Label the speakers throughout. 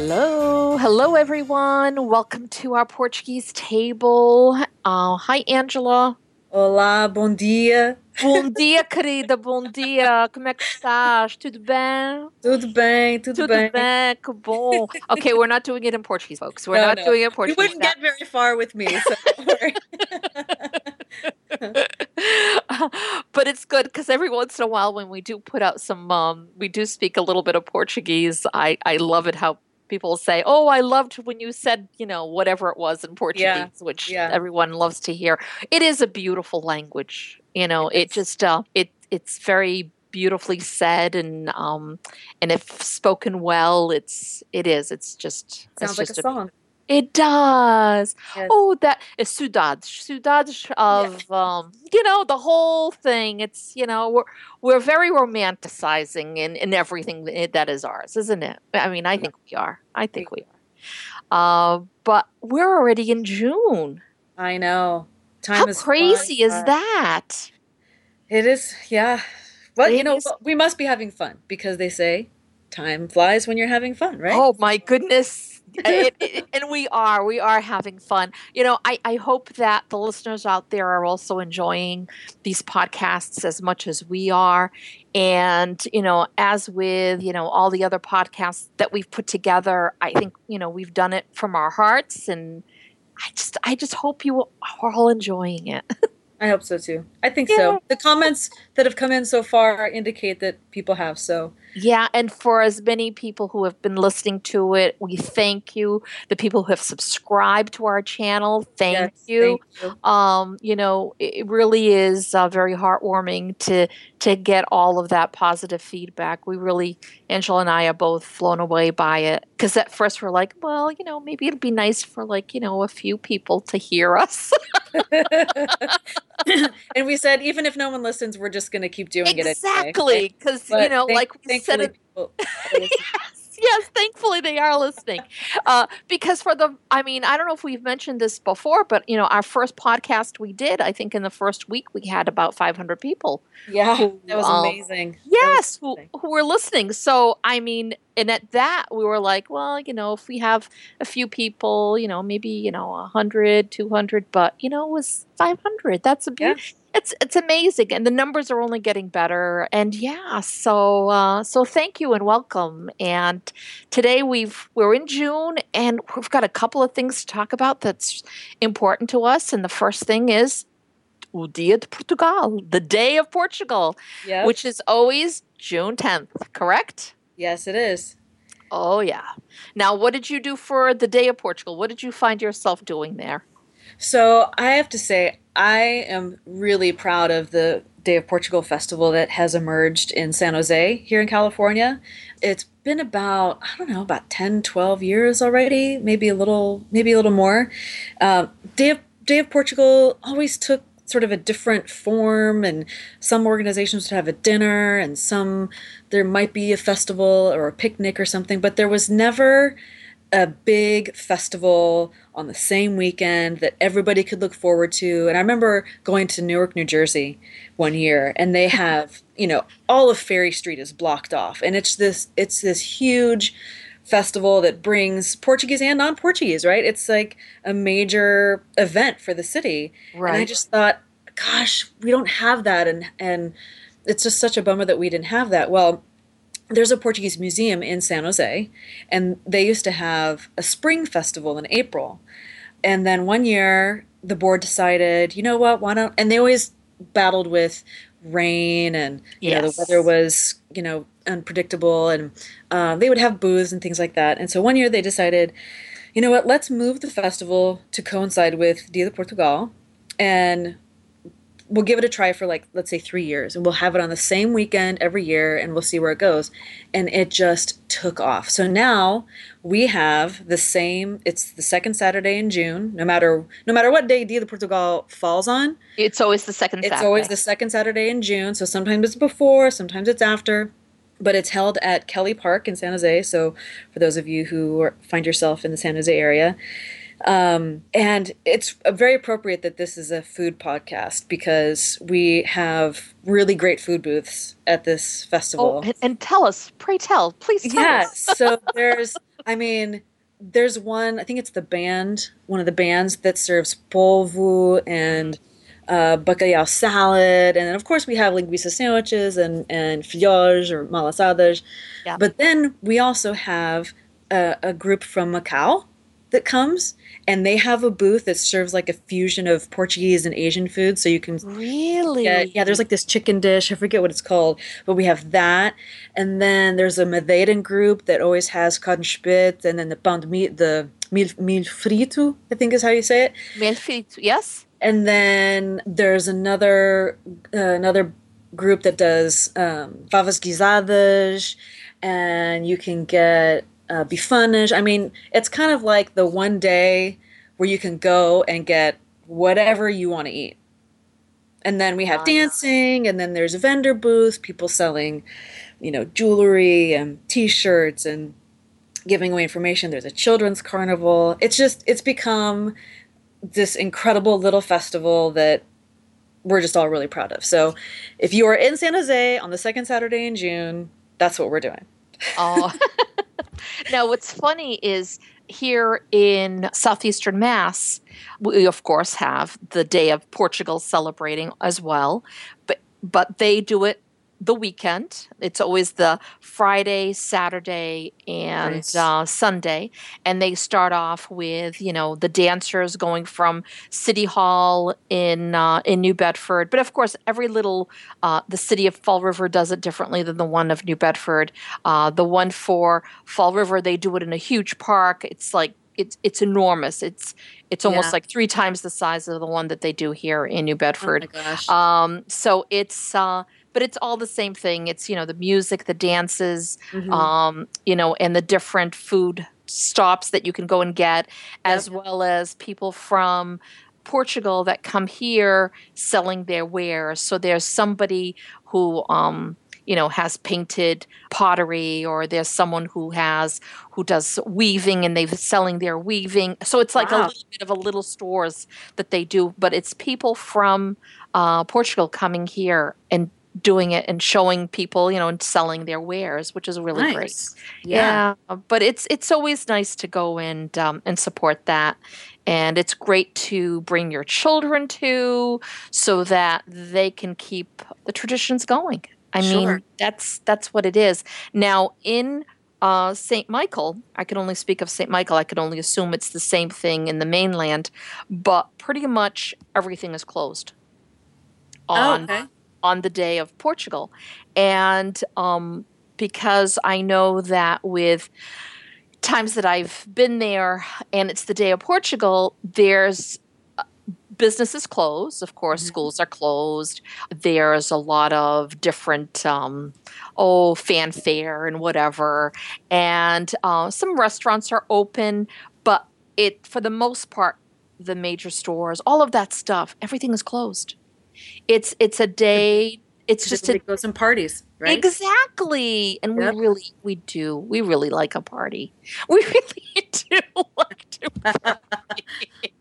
Speaker 1: Hello, hello everyone. Welcome to our Portuguese table. Uh, hi, Angela.
Speaker 2: Olá, bom dia.
Speaker 1: Bom dia, querida, bom dia. Como é que estás? Tudo bem?
Speaker 2: Tudo bem, tudo,
Speaker 1: tudo
Speaker 2: bem.
Speaker 1: bem, que bom. Okay, we're not doing it in Portuguese, folks. We're no, not no. doing it in Portuguese.
Speaker 2: You wouldn't get very far with me, so
Speaker 1: but it's good because every once in a while when we do put out some um, we do speak a little bit of portuguese i i love it how people say, "Oh, I loved when you said, you know, whatever it was in Portuguese," yeah. which yeah. everyone loves to hear. It is a beautiful language. You know, it, it just uh, it it's very beautifully said and um and if spoken well it's it is it's just
Speaker 2: sounds
Speaker 1: it's
Speaker 2: like a song
Speaker 1: it does. Yes. Oh, that is Saudades. Saudades of yeah. um, you know, the whole thing. It's you know, we're we're very romanticizing in, in everything that is ours, isn't it? I mean, I think we are. I think we are. Uh, but we're already in June.
Speaker 2: I know.
Speaker 1: Time How crazy is that?
Speaker 2: It is, yeah. But it you know, is, we must be having fun because they say time flies when you're having fun, right?
Speaker 1: Oh my goodness it, it, and we are we are having fun you know I, I hope that the listeners out there are also enjoying these podcasts as much as we are and you know as with you know all the other podcasts that we've put together i think you know we've done it from our hearts and i just i just hope you are all enjoying it
Speaker 2: I hope so too. I think yeah. so. The comments that have come in so far indicate that people have. So
Speaker 1: yeah, and for as many people who have been listening to it, we thank you. The people who have subscribed to our channel, thank, yes, you. thank you. Um, you know, it really is uh, very heartwarming to to get all of that positive feedback. We really, Angela and I are both blown away by it because at first we're like, well, you know, maybe it'd be nice for like you know a few people to hear us.
Speaker 2: and we said, even if no one listens, we're just going to keep doing
Speaker 1: exactly,
Speaker 2: it.
Speaker 1: Exactly. Because, you know, like we it. yes, yes, thankfully they are listening. Uh, because for the, I mean, I don't know if we've mentioned this before, but, you know, our first podcast we did, I think in the first week we had about 500 people.
Speaker 2: Yeah, who, that was um, amazing.
Speaker 1: Yes,
Speaker 2: was amazing.
Speaker 1: Who, who were listening. So, I mean, and at that we were like well you know if we have a few people you know maybe you know 100 200 but you know it was 500 that's a yeah it's it's amazing and the numbers are only getting better and yeah so uh, so thank you and welcome and today we've we're in june and we've got a couple of things to talk about that's important to us and the first thing is o dia de portugal the day of portugal yep. which is always june 10th correct?
Speaker 2: Yes it is.
Speaker 1: Oh yeah. Now what did you do for the day of portugal? What did you find yourself doing there
Speaker 2: so I have to say, I am really proud of the Day of Portugal festival that has emerged in San Jose here in California. It's been about, I don't know, about 10, 12 years already, maybe a little, maybe a little more. Uh, Day, of, Day of Portugal always took sort of a different form and some organizations would have a dinner and some there might be a festival or a picnic or something but there was never a big festival on the same weekend that everybody could look forward to. And I remember going to Newark, New Jersey one year and they have, you know, all of Ferry Street is blocked off and it's this it's this huge festival that brings Portuguese and non-Portuguese, right? It's like a major event for the city. Right. And I just thought, gosh, we don't have that and and it's just such a bummer that we didn't have that. Well, there's a Portuguese museum in San Jose, and they used to have a spring festival in April. And then one year, the board decided, you know what, why don't, and they always battled with rain and you yes. know the weather was you know unpredictable and uh, they would have booths and things like that. And so one year they decided you know what? Let's move the festival to coincide with dia de portugal and we'll give it a try for like let's say three years and we'll have it on the same weekend every year and we'll see where it goes. And it just took off. So now we have the same it's the second saturday in june no matter no matter what day dia de portugal falls on.
Speaker 1: It's always the second
Speaker 2: it's
Speaker 1: Saturday.
Speaker 2: always the second saturday in june so sometimes it's before sometimes it's after but it's held at kelley park in san jose. So for those of you who are, find yourself in the san jose area um, and it's very appropriate that this is a food podcast because we have really great food booths at this festival.
Speaker 1: Oh, and, tell us, pray tell, please tell us
Speaker 2: yeah,
Speaker 1: us.
Speaker 2: so there's, I mean, there's one, I think it's the band, one of the bands that serves polvo and uh, bacalhau salad. And then, of course, we have linguiça sandwiches and, and filhos or malasadas.
Speaker 1: Yeah.
Speaker 2: But then we also have a, a group from Macau that comes and they have a booth that serves like a fusion of Portuguese and Asian food. So you can
Speaker 1: Really?
Speaker 2: yeah, yeah, there's like this chicken dish. I forget what it's called, but we have that. And then there's a Madeiran group that always has cotton spit, and then the pound mil, the mil, mil frito, I think is how you say it.
Speaker 1: Mil frito, yes?
Speaker 2: And then there's another uh, another group that does um, favas guisadas, and you can get uh, bifanas. I mean, it's kind of like the one day where you can go and get whatever you want to eat. And then we have
Speaker 1: Nice.
Speaker 2: dancing, and then there's a vendor booth, people selling, you know, jewelry and T-shirts and giving away information. There's a children's carnival. It's just it's become this incredible little festival that we're just all really proud of. So, if you are in San Jose on the second Saturday in June, that's what we're doing.
Speaker 1: Oh. now, what's funny is here in southeastern Mass, we of course have the Day of Portugal celebrating as well, but but they do it the weekend. It's always the Friday, Saturday, and
Speaker 2: Nice.
Speaker 1: uh, Sunday, and they start off with you know the dancers going from City Hall in uh, in New Bedford, but of course every little uh, the city of Fall River does it differently than the one of New Bedford. Uh, the one for Fall River, they do it in a huge park. It's like it's it's enormous. It's it's almost
Speaker 2: Yeah.
Speaker 1: like three times the size of the one that they do here in New Bedford.
Speaker 2: Oh my gosh.
Speaker 1: Um, so it's uh, but it's all the same thing. It's you know the music, the dances,
Speaker 2: Mhm.
Speaker 1: um, you know, and the different food stops that you can go and get, as well as people from Portugal that come here selling their wares. So there's somebody who um, you know has painted pottery or there's someone who has who does weaving and they're selling their weaving so it's like a little bit of a little stores that they do but it's people from uh, portugal coming here and doing it and showing people you know and selling their wares which is really great
Speaker 2: Nice. Yeah.
Speaker 1: yeah, but it's it's always nice to go and um, and support that, and it's great to bring your children to so that they can keep the traditions going. I
Speaker 2: Sure.
Speaker 1: mean, that's that's what it is. Now in uh, Saint Michael, I can only speak of Saint Michael. I can only assume it's the same thing in the mainland, but pretty much everything is closed on
Speaker 2: oh, okay.
Speaker 1: On the day of Portugal. And um, because I know that with times that I've been there and it's the day of Portugal, there's uh, businesses closed. Of course,
Speaker 2: Mhm.
Speaker 1: schools are closed. There's a lot of different, um, oh, fanfare and whatever. And uh, some restaurants are open, but it, for the most part, the major stores, all of that stuff, everything is closed. It's it's a day. It's just a
Speaker 2: goes and parties, right?
Speaker 1: Exactly. And
Speaker 2: Yep.
Speaker 1: we really we do. We really like a party. We really do like to party.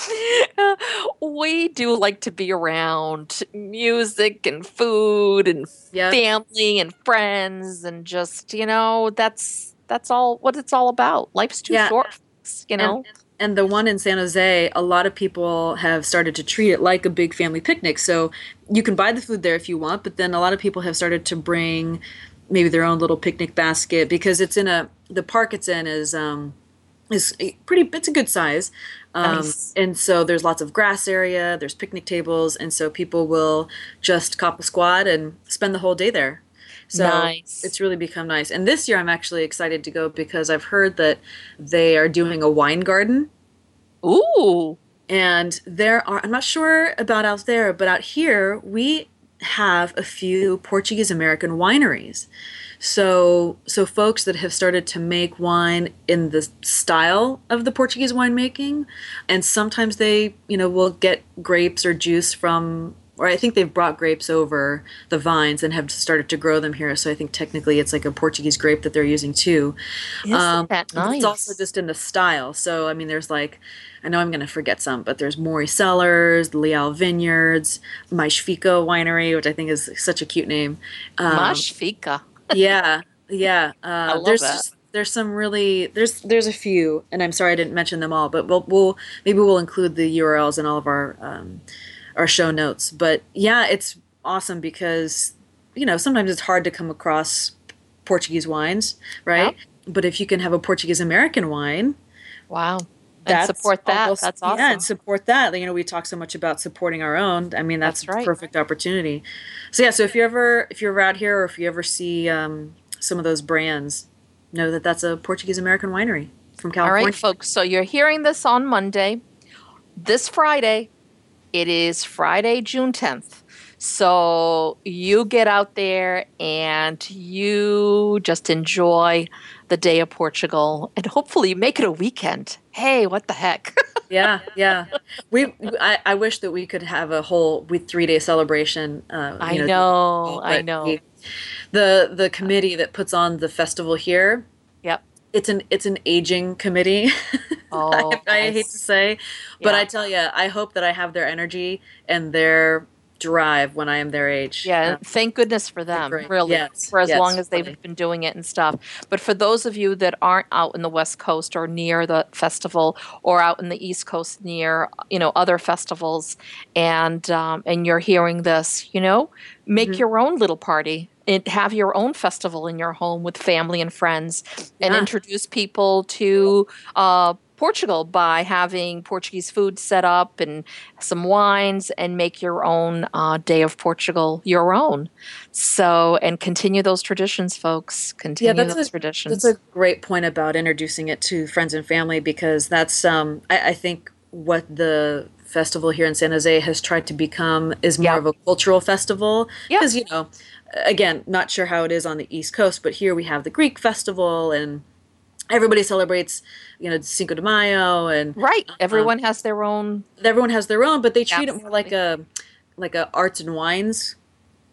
Speaker 1: we do like to be around music and food and
Speaker 2: Yeah.
Speaker 1: family and friends and just, you know, that's that's all what it's all about. Life's too
Speaker 2: Yeah.
Speaker 1: short, you know.
Speaker 2: And the one in San Jose, a lot of people have started to treat it like a big family picnic. So you can buy the food there if you want, but then a lot of people have started to bring maybe their own little picnic basket because it's in a the park it's in is um is pretty it's a good size. Um,
Speaker 1: Nice.
Speaker 2: and so there's lots of grass area, there's picnic tables, and so people will just cop a squad and spend the whole day there. So
Speaker 1: Nice.
Speaker 2: it's really become nice. And this year I'm actually excited to go because I've heard that they are doing a wine garden.
Speaker 1: Ooh.
Speaker 2: And there are, I'm not sure about out there, but out here, we have a few Portuguese American wineries. So, so folks that have started to make wine in the style of the Portuguese winemaking, and sometimes they, you know, will get grapes or juice from or I think they've brought grapes over the vines and have started to grow them here. So I think technically it's like a Portuguese grape that they're using too.
Speaker 1: Isn't um, that nice?
Speaker 2: It's also just in the style. So I mean, there's like, I know I'm going to forget some, but there's Mori Cellars, Leal Vineyards, Mashfica Winery, which I think is such a cute name.
Speaker 1: Um, Mashfica.
Speaker 2: yeah, yeah. Uh,
Speaker 1: I love
Speaker 2: there's
Speaker 1: that.
Speaker 2: Just, there's some really there's there's a few, and I'm sorry I didn't mention them all, but we'll we'll maybe we'll include the URLs in all of our. Um, our show notes. But yeah, it's awesome because you know sometimes it's hard to come across Portuguese wines, right?
Speaker 1: Yeah.
Speaker 2: But if you can have a Portuguese American wine,
Speaker 1: wow. And support that.
Speaker 2: almost-
Speaker 1: that's awesome.
Speaker 2: Yeah, and support that. You know, we talk so much about supporting our own. I mean, that's,
Speaker 1: That's right.
Speaker 2: a perfect opportunity. So yeah, so if you ever if you're out here or if you ever see um, some of those brands, know that that's a Portuguese American winery from California.
Speaker 1: right, folks. So you're hearing this on Monday. This Friday, it is Friday, June 10th. So you get out there and you just enjoy the day of Portugal and hopefully make it a weekend. Hey, what the heck?
Speaker 2: yeah yeah we I, I wish that we could have a whole with three day celebration uh,
Speaker 1: I
Speaker 2: you
Speaker 1: know, I know.
Speaker 2: we- the the committee that puts on the festival here
Speaker 1: Yep.
Speaker 2: It's an it's an aging committee
Speaker 1: Oh,
Speaker 2: I, I hate to say but
Speaker 1: Yeah.
Speaker 2: i tell you i hope that i have their energy and their drive when i am their age
Speaker 1: Yeah,
Speaker 2: Uh,
Speaker 1: thank goodness for them, really,
Speaker 2: Yes,
Speaker 1: for as
Speaker 2: yes,
Speaker 1: long as they've
Speaker 2: funny.
Speaker 1: been doing it and stuff. But for those of you that aren't out in the West Coast or near the festival, or out in the East Coast near, you know, other festivals, and um, and you're hearing this, you know, make
Speaker 2: Mhm.
Speaker 1: your own little party. And have your own festival in your home with family and friends, and
Speaker 2: Yeah.
Speaker 1: introduce people to uh, Portugal by having Portuguese food set up and some wines and make your own uh, Day of Portugal your own. So, and continue those traditions, folks. Continue
Speaker 2: that's
Speaker 1: those
Speaker 2: a-
Speaker 1: traditions.
Speaker 2: That's a great point about introducing it to friends and family because that's um I, I think what the festival here in San Jose has tried to become is more
Speaker 1: Yeah.
Speaker 2: of a cultural festival.
Speaker 1: Yeah.
Speaker 2: Because you know, again, not sure how it is on the East Coast, but here we have the Greek festival and everybody celebrates, you know, Cinco de Mayo and
Speaker 1: right. Everyone has their own.
Speaker 2: everyone has their own, but they treat it more like a like a arts and wines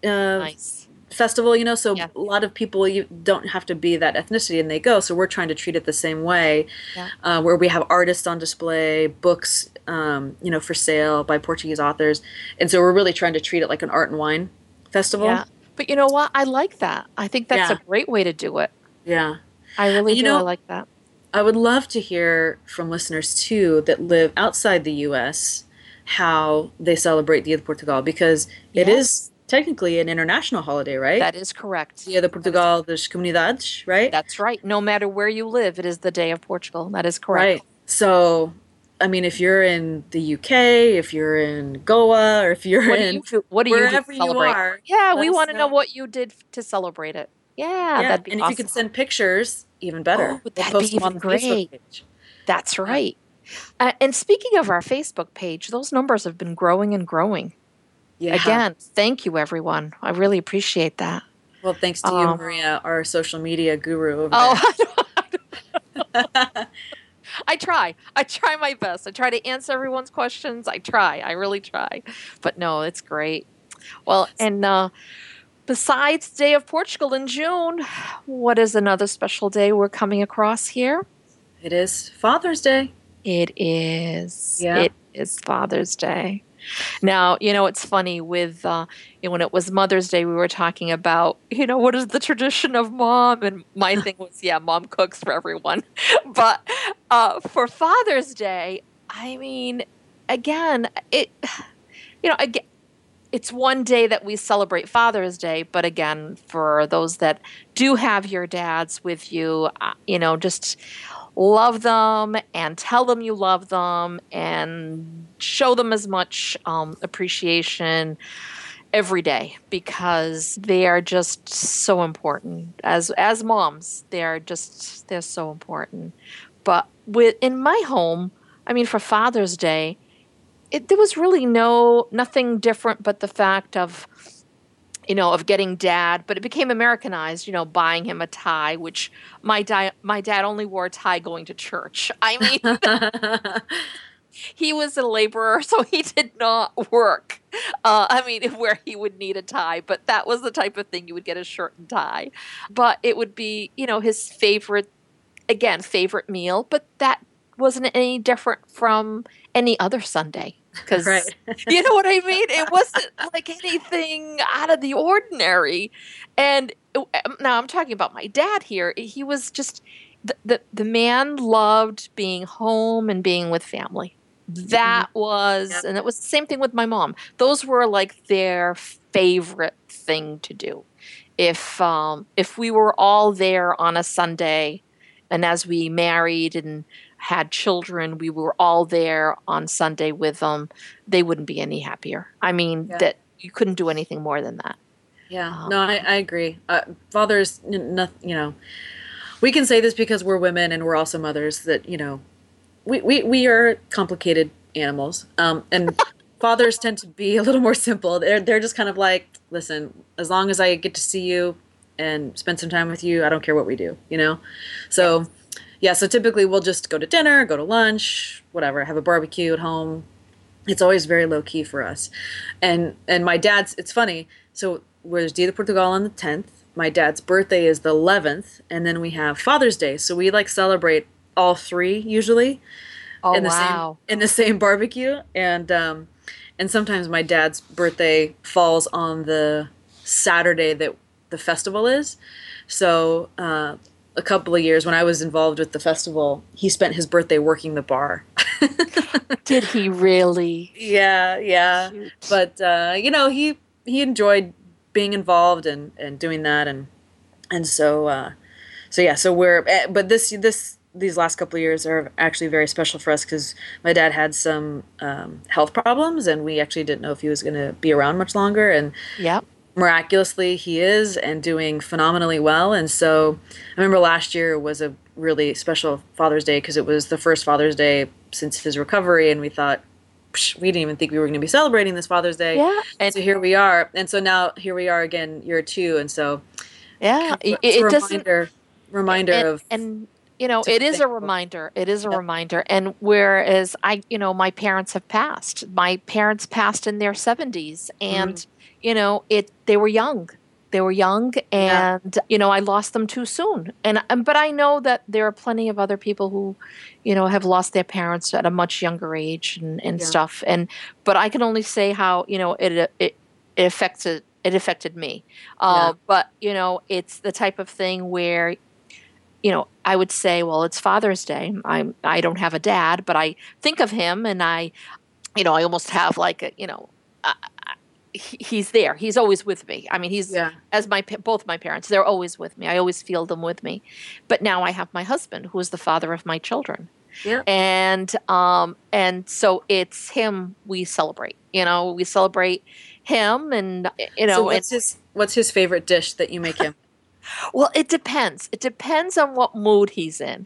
Speaker 2: uh,
Speaker 1: Nice.
Speaker 2: festival, you know. So
Speaker 1: Yeah.
Speaker 2: a lot of people you don't have to be that ethnicity, and they go. So we're trying to treat it the same way,
Speaker 1: Yeah.
Speaker 2: uh, where we have artists on display, books, um, you know, for sale by Portuguese authors, and so we're really trying to treat it like an art and wine festival.
Speaker 1: Yeah. But you know what? I like that. I think that's a great way to do it.
Speaker 2: Yeah.
Speaker 1: I really
Speaker 2: You
Speaker 1: do. I like that.
Speaker 2: I would love to hear from listeners too that live outside the U.S. how they celebrate Dia de Portugal because it
Speaker 1: Yes.
Speaker 2: is technically an international holiday, right?
Speaker 1: That is correct.
Speaker 2: Dia de Portugal das Comunidades, right?
Speaker 1: That's right. No matter where you live, it is the Day of Portugal. That is correct.
Speaker 2: Right. So, I mean, if you're in the UK, if you're in Goa, or if you're
Speaker 1: What do
Speaker 2: in
Speaker 1: you do? What do you
Speaker 2: wherever
Speaker 1: to
Speaker 2: you are,
Speaker 1: Yeah, we want to know
Speaker 2: know.
Speaker 1: what you did to celebrate it. Yeah,
Speaker 2: yeah,
Speaker 1: that'd be
Speaker 2: and
Speaker 1: awesome.
Speaker 2: if you could send pictures, even better.
Speaker 1: Oh, that'd
Speaker 2: post
Speaker 1: be
Speaker 2: them on
Speaker 1: even great.
Speaker 2: page.
Speaker 1: That's right. Uh, and speaking of our Facebook page, those numbers have been growing and growing.
Speaker 2: Yeah.
Speaker 1: Again, thank you, everyone. I really appreciate that.
Speaker 2: Well, thanks to you,
Speaker 1: Um,
Speaker 2: Maria, our social media guru over
Speaker 1: Oh,
Speaker 2: there.
Speaker 1: I try. I try my best. I try to answer everyone's questions. I try. I really try. But no, it's great. Well, and uh, besides Day of Portugal in June, what is another special day we're coming across here?
Speaker 2: it is Father's Day.
Speaker 1: It is.
Speaker 2: Yeah.
Speaker 1: It is Father's Day. Now, you know, it's funny with, uh, you know, when it was Mother's Day, we were talking about, you know, what is the tradition of mom? And my thing was, yeah, mom cooks for everyone. But uh, for Father's Day, I mean, again, it, you know, again, it's one day that we celebrate Father's Day, but again, for those that do have your dads with you, uh, you know, just love them and tell them you love them and show them as much um, appreciation every day because they are just so important. As as moms they are just they're so important. But with in my home i mean for father's day it, there was really no nothing different but the fact of you know of getting dad but it became americanized you know buying him a tie which my dad my dad only wore a tie going to church. I mean he was a laborer so he did not work. Uh, i mean where he would need a tie but that was the type of thing you would get a shirt and tie. But it would be you know his favorite again favorite meal but that wasn't any different from any other sunday because
Speaker 2: Right.
Speaker 1: you know what I mean? It wasn't like anything out of the ordinary. And uh, now I'm talking about my dad here. He was just the the, the man loved being home and being with family. That was,
Speaker 2: Yep.
Speaker 1: and it was the same thing with my mom. Those were like their favorite thing to do. If um, if we were all there on a Sunday, and as we married and had children, we were all there on Sunday with them. They wouldn't be any happier. I mean,
Speaker 2: Yeah.
Speaker 1: that you couldn't do anything more than that.
Speaker 2: Yeah,
Speaker 1: Um,
Speaker 2: no, I, I agree. Uh, fathers, n- no, you know, we can say this because we're women and we're also mothers. That you know, we we, we are complicated animals, um, and fathers tend to be a little more simple. They're they're just kind of like, listen, as long as I get to see you and spend some time with you, I don't care what we do, you know. So, yeah, so typically we'll just go to dinner, go to lunch, whatever, have a barbecue at home. It's always very low key for us, and and my dad's. It's funny. So where's Dia de Portugal on the tenth. My dad's birthday is the eleventh, and then we have Father's Day. So we like celebrate all three usually
Speaker 1: Oh
Speaker 2: in the
Speaker 1: wow!
Speaker 2: same in the same barbecue, and um, and sometimes my dad's birthday falls on the Saturday that the festival is. So uh, a couple of years when I was involved with the festival, he spent his birthday working the bar.
Speaker 1: Did he really?
Speaker 2: yeah, yeah.
Speaker 1: Shoot.
Speaker 2: But uh, you know, he he enjoyed being involved and and doing that, and and so uh, so yeah. So we're eh, but this this these last couple of years are actually very special for us because my dad had some um, health problems, and we actually didn't know if he was going to be around much longer, and
Speaker 1: Yep.
Speaker 2: Miraculously he is and doing phenomenally well. And so i remember last year was a really special father's day because it was the first father's day since his recovery and we thought "Psh, we didn't even think we were going to be celebrating this father's day.
Speaker 1: Yeah. And
Speaker 2: so here we are. And so now here we are again year two. And so
Speaker 1: yeah, it,
Speaker 2: it's a
Speaker 1: it
Speaker 2: reminder reminder
Speaker 1: and,
Speaker 2: of
Speaker 1: and you know it is a reminder. It is a
Speaker 2: Yeah.
Speaker 1: reminder. And whereas i you know my parents have passed. My parents passed in their 70s and
Speaker 2: Mm.
Speaker 1: You know it they were young they were young
Speaker 2: Yeah.
Speaker 1: and you know i lost them too soon and and- but i know that there are plenty of other people who you know have lost their parents at a much younger age and, and
Speaker 2: Yeah.
Speaker 1: stuff and but i can only say how you know it it, it affected it it affected me uh,
Speaker 2: Yeah.
Speaker 1: but you know it's the type of thing where you know, I would say, well, it's Father's Day. I'm I don't have a dad, but I think of him, and I, you know, I almost have like a, you know, uh, he, he's there. He's always with me. I mean, he's
Speaker 2: yeah
Speaker 1: as my both my parents. They're always with me. I always feel them with me. But now I have my husband, who is the father of my children,
Speaker 2: yeah
Speaker 1: and um and so it's him we celebrate. You know, we celebrate him, and you know,
Speaker 2: so
Speaker 1: and-
Speaker 2: what's his what's his favorite dish that you make him
Speaker 1: Well, it depends. It depends on what mood he's in.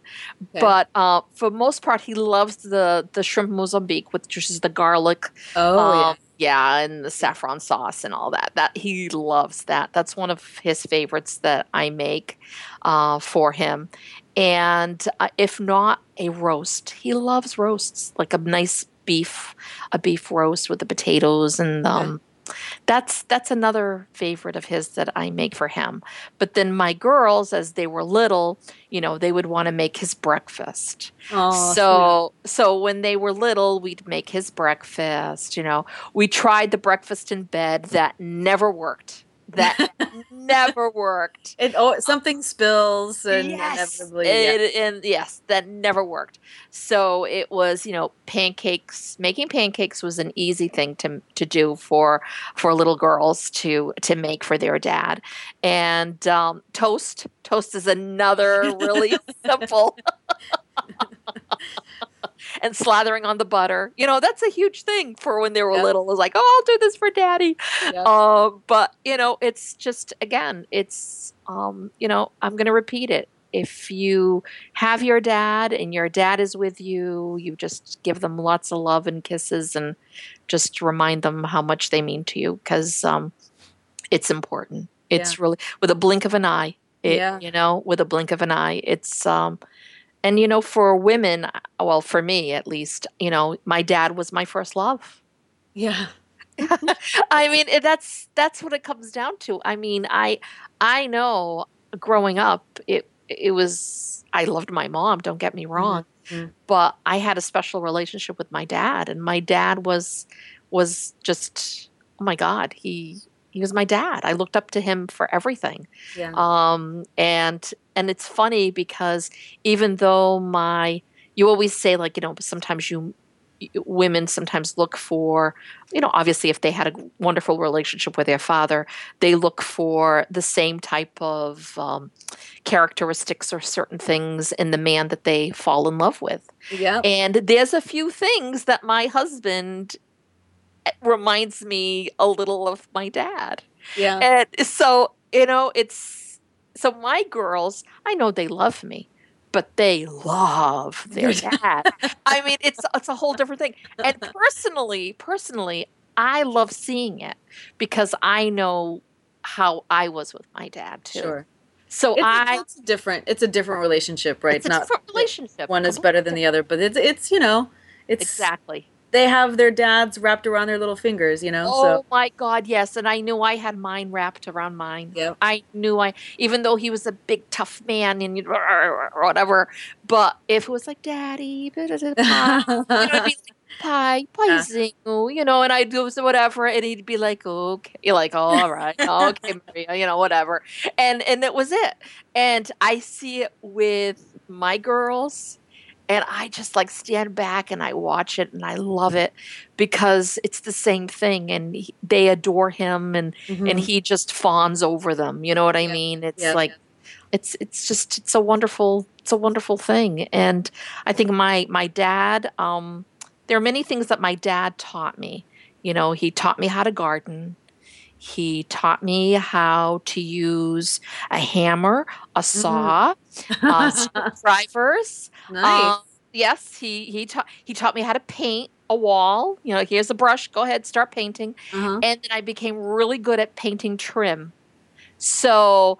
Speaker 2: Okay.
Speaker 1: But uh, for most part, he loves the the shrimp Mozambique, which is the garlic,
Speaker 2: oh
Speaker 1: um, yeah, and the saffron sauce and all that. That he loves that. That's one of his favorites that I make uh, for him. And uh, if not a roast, he loves roasts, like a nice beef, a beef roast with the potatoes and um, that's that's another favorite of his that I make for him. But then my girls, as they were little, you know, they would want to make his breakfast.
Speaker 2: oh,
Speaker 1: so so when they were little, we'd make his breakfast. You know, we tried the breakfast in bed. That never worked. That never worked.
Speaker 2: it oh something spills and
Speaker 1: yes,
Speaker 2: inevitably yeah.
Speaker 1: it, and yes, that never worked. So it was, you know, pancakes. Making pancakes was an easy thing to to do for for little girls to to make for their dad, and um, toast. Toast is another really simple. and slathering on the butter, you know, that's a huge thing for when they were little. It was like, oh, I'll do this for daddy. Uh, but you know, it's just again, it's um, you know, I'm going to repeat it. if you have your dad and your dad is with you, you just give them lots of love and kisses and just remind them how much they mean to you because um, it's important. It's
Speaker 2: Yeah.
Speaker 1: really with a blink of an eye. It,
Speaker 2: Yeah.
Speaker 1: You know, with a blink of an eye, it's um, and you know, for women, well, for me at least, you know, my dad was my first love.
Speaker 2: Yeah.
Speaker 1: I mean, that's that's what it comes down to. I mean, I I know growing up, it it was I loved my mom. Don't get me wrong,
Speaker 2: Mhm.
Speaker 1: but I had a special relationship with my dad, and my dad was was just oh my god, he he was my dad. I looked up to him for everything.
Speaker 2: Yeah.
Speaker 1: Um, and and it's funny because even though my you always say like you know sometimes you women sometimes look for you know obviously if they had a wonderful relationship with their father they look for the same type of um, characteristics or certain things in the man that they fall in love with
Speaker 2: Yeah.
Speaker 1: and there's a few things that my husband Eh, reminds me a little of my dad
Speaker 2: Yeah.
Speaker 1: and so, you know, it's so my girls, I know they love me, but they love their dad. I mean, it's it's a whole different thing. And personally, personally, I love seeing it because I know how I was with my dad too.
Speaker 2: Sure.
Speaker 1: So
Speaker 2: It's,
Speaker 1: I
Speaker 2: it's different. It's a different relationship, right?
Speaker 1: it's a
Speaker 2: Not
Speaker 1: different relationship.
Speaker 2: one is better than the other, but it's it's you know, it's
Speaker 1: Exactly.
Speaker 2: They have their dads wrapped around their little fingers, you know.
Speaker 1: Oh
Speaker 2: so
Speaker 1: my God, yes. And I knew I had mine wrapped around mine.
Speaker 2: yeah,
Speaker 1: I knew I, even though he was a big tough man and whatever, but if it was like, Daddy, pie, you know, I'd be like, pie,
Speaker 2: Yeah.
Speaker 1: Uh-huh. you know, and I'd do whatever, and he'd be like, okay, You're like, all right, okay, Maria, you know, whatever, and and that was it. And I see it with my girls, and I just like stand back and I watch it and I love it because it's the same thing, and he, they adore him, and and
Speaker 2: Mhm.
Speaker 1: he just fawns over them. You know what I
Speaker 2: Yeah.
Speaker 1: mean? It's
Speaker 2: Yeah.
Speaker 1: like it's it's just it's a wonderful it's a wonderful thing. And I think my my dad um there are many things that my dad taught me. You know, he taught me how to garden. He taught me how to use a hammer, a saw, uh, screwdrivers.
Speaker 2: Nice.
Speaker 1: Um, yes, he he taught he taught me how to paint a wall. You know, here's a brush. Go ahead, start painting
Speaker 2: uh-huh.
Speaker 1: and then I became really good at painting trim. So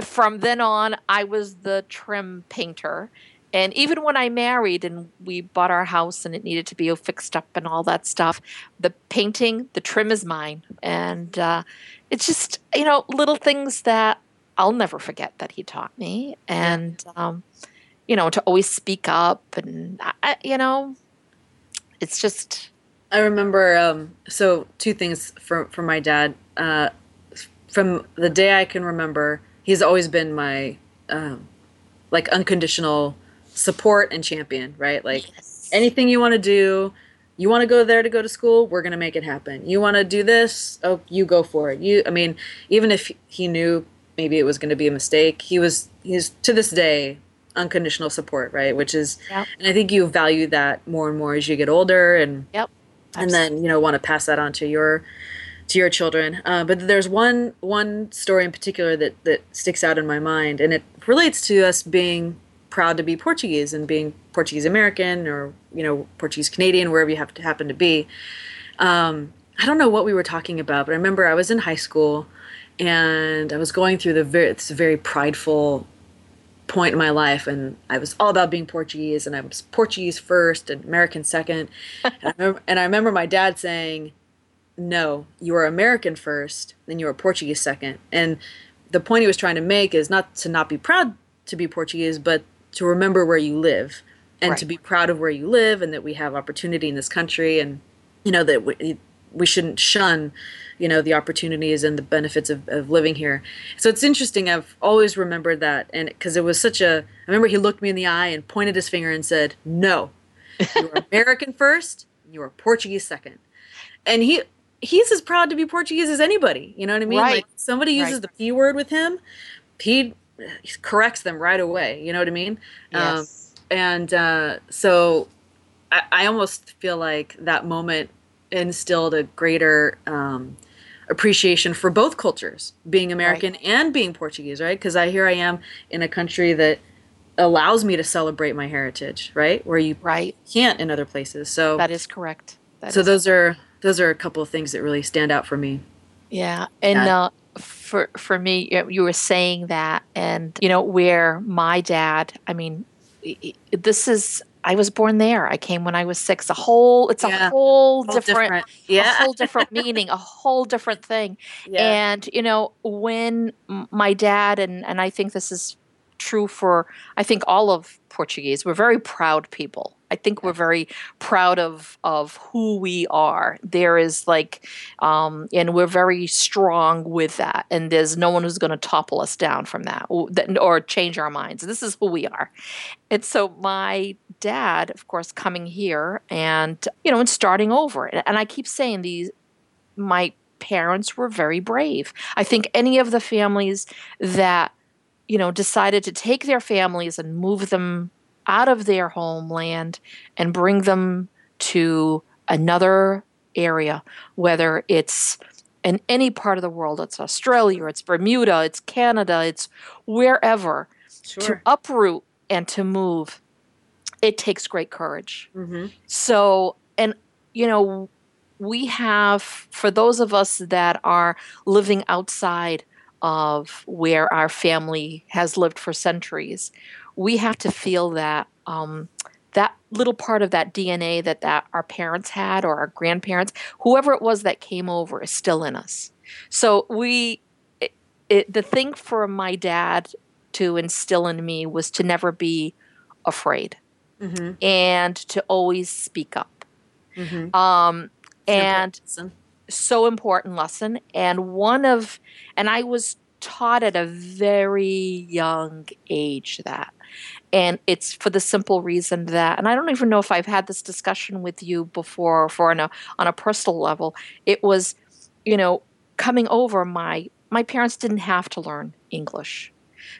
Speaker 1: from then on, I was the trim painter. And even when I married and we bought our house and it needed to be fixed up and all that stuff, the painting, the trim is mine. And uh, it's just, you know, little things that I'll never forget that he taught me. And, um, you know, to always speak up and, I, you know, it's just,
Speaker 2: I remember. Um, so two things for for my dad. Uh, from the day I can remember, he's always been my um, like unconditional support and champion. Right, like
Speaker 1: yes.
Speaker 2: anything you want to do you want to go there to go to school we're going to make it happen you want to do this oh you go for it you i mean even if he knew maybe it was going to be a mistake he was he's to this day unconditional support right which is
Speaker 1: Yep.
Speaker 2: and i think you value that more and more as you get older and
Speaker 1: Yep.
Speaker 2: and then you know want to pass that on to your to your children uh, but there's one one story in particular that that sticks out in my mind and it relates to us being proud to be portuguese and being portuguese american or you know portuguese canadian wherever you have to happen to be um, i don't know what we were talking about but i remember i was in high school and i was going through the very it's a very prideful point in my life and I was all about being Portuguese and I was Portuguese first and American second. and, I remember, and I remember my dad saying, No, you are American first, then you are Portuguese second. And the point he was trying to make is not to not be proud to be Portuguese, but to remember where you live and to be proud of where you live and that we have opportunity in this country and you know that we, we shouldn't shun you know the opportunities and the benefits of, of living here so it's interesting i've always remembered that and because it was such a i remember he looked me in the eye and pointed his finger and said no you are american first you are portuguese second and he he's as proud to be portuguese as anybody you know what i mean
Speaker 1: Right.
Speaker 2: like somebody uses
Speaker 1: Right.
Speaker 2: the p word with him he corrects them right away you know what i mean Um,
Speaker 1: Yes.
Speaker 2: and uh, so I, I almost feel like that moment instilled a greater um, appreciation for both cultures, being American right. and being Portuguese, right? Because I here I am in a country that allows me to celebrate my heritage, right? Where you
Speaker 1: right.
Speaker 2: can't in other places. So
Speaker 1: that is correct.
Speaker 2: That so
Speaker 1: is
Speaker 2: those correct. are those are a couple of things that really stand out for me.
Speaker 1: Yeah, and uh, for for me, you were saying that, and you know where my dad. I mean, this is I was born there. I came when I was six. A whole, it's a yeah. whole, whole different, different, yeah, a whole different meaning, a whole different thing. Yeah. And you know, when my dad and and I think this is true for I think all of Portuguese. We're very proud people. I think we're very proud of of who we are. There is like, um, and we're very strong with that. And there's no one who's going to topple us down from that or change our minds. This is who we are. And so my dad, of course, coming here and you know and starting over. And I keep saying these, my parents were very brave. I think any of the families that you know decided to take their families and move them out of their homeland and bring them to another area, whether it's in any part of the world, it's Australia, it's Bermuda, it's Canada, it's wherever, sure. to uproot and to move, it takes great courage. Mm-hmm. So, and you know, we have, for those of us that are living outside of where our family has lived for centuries, we have to feel that um, that little part of that DNA that, that our parents had or our grandparents, whoever it was that came over, is still in us. So we, it, it, the thing for my dad to instill in me was to never be afraid mm-hmm. and to always speak up. Mm-hmm. Um, and so important lesson. And one of, and I was taught at a very young age that and it's for the simple reason that and i don't even know if i've had this discussion with you before for on a on a personal level it was you know coming over my my parents didn't have to learn english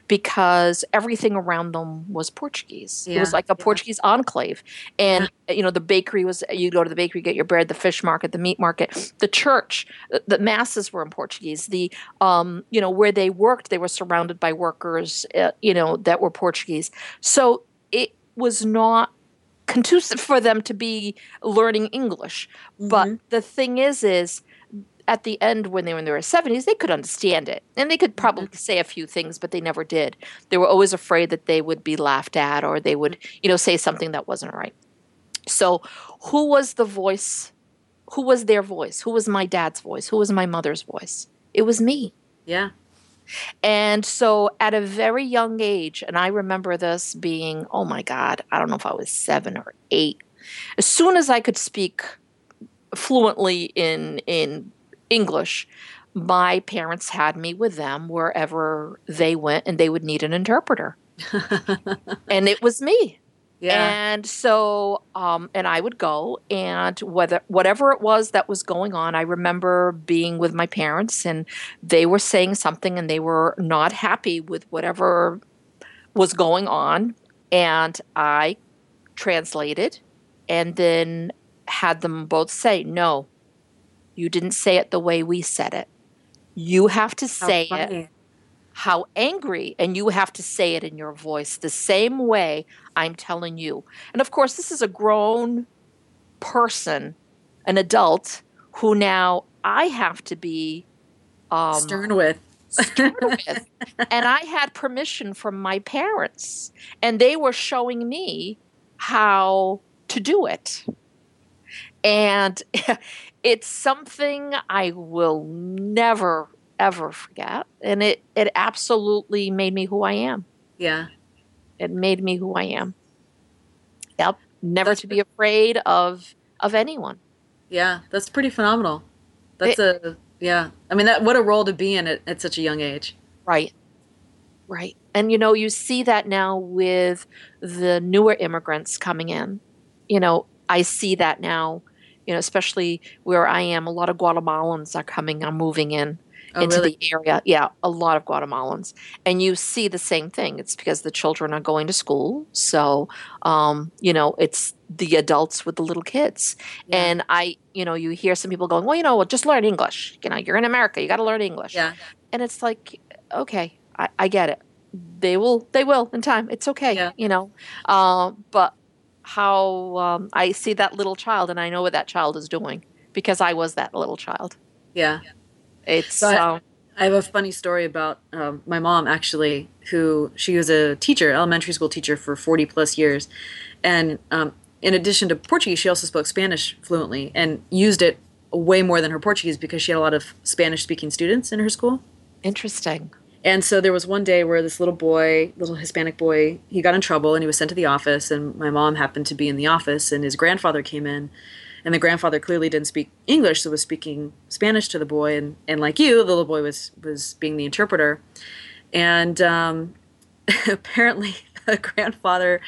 Speaker 1: because everything around them was Portuguese. Yeah. It was like a Portuguese enclave. And, yeah. you know, the bakery was, you go to the bakery, get your bread, the fish market, the meat market, the church, the masses were in Portuguese. The, um, you know, where they worked, they were surrounded by workers, uh, you know, that were Portuguese. So it was not conducive for them to be learning English. Mm-hmm. But the thing is, is at the end when they were in their 70s they could understand it. And they could mm-hmm. probably mm-hmm. say a few things but they never did. They were always afraid that they would be laughed at or they would you know say something that wasn't right. So who was the voice who was their voice? Who was my dad's voice? Who was my mother's voice? It was me.
Speaker 2: Yeah.
Speaker 1: And so at a very young age and i remember this being oh my god i don't know if i was 7 or 8 as soon as i could speak fluently in in English, my parents had me with them wherever they went and they would need an interpreter. and it was me. Yeah. And so, um, and I would go, and whether whatever it was that was going on, I remember being with my parents, and they were saying something, and they were not happy with whatever was going on, and I translated, and then had them both say, "No, you didn't say it the way we said it. You have to say it how angry, and you have to say it in your voice the same way I'm telling you. And of course, this is a grown person, an adult, who now I have to be
Speaker 2: um, stern with.
Speaker 1: stern with. And I had permission from my parents, and they were showing me how to do it. And it's something I will never ever forget, and it it absolutely made me who I am.
Speaker 2: Yeah,
Speaker 1: it made me who I am. Yep, never that's to be afraid of of anyone.
Speaker 2: Yeah, that's pretty phenomenal. That's it, a yeah. I mean, that what a role to be in at, at such a young age.
Speaker 1: Right. Right. And you know, you see that now with the newer immigrants coming in. You know, I see that now you know, especially where I am, a lot of Guatemalans are coming, are moving in.
Speaker 2: Oh,
Speaker 1: into
Speaker 2: really?
Speaker 1: the area. Yeah, a lot of Guatemalans, and you see the same thing. It's because the children are going to school, so um, you know it's the adults with the little kids.
Speaker 2: Yeah.
Speaker 1: And I, you know, you hear some people going, "Well, you know, well, just learn English. You know, you're in America, you got to learn English."
Speaker 2: Yeah.
Speaker 1: And it's like, okay, I, I get it. They will, they will in time. It's okay,
Speaker 2: Yeah.
Speaker 1: you know. Um, but how um, I see that little child, and I know what that child is doing because I was that little child.
Speaker 2: Yeah.
Speaker 1: It's
Speaker 2: So I-
Speaker 1: um,
Speaker 2: I have a funny story about um, my mom, actually, who she was a teacher, elementary school teacher for 40 plus years. And um, in addition to Portuguese, she also spoke Spanish fluently and used it way more than her Portuguese because she had a lot of Spanish speaking students in her school.
Speaker 1: interesting.
Speaker 2: And so there was one day where this little boy, little Hispanic boy, he got in trouble and he was sent to the office. And my mom happened to be in the office, and his grandfather came in. And the grandfather clearly didn't speak English, so was speaking Spanish to the boy. And, and like you, the little boy was was being the interpreter. And um, apparently, the grandfather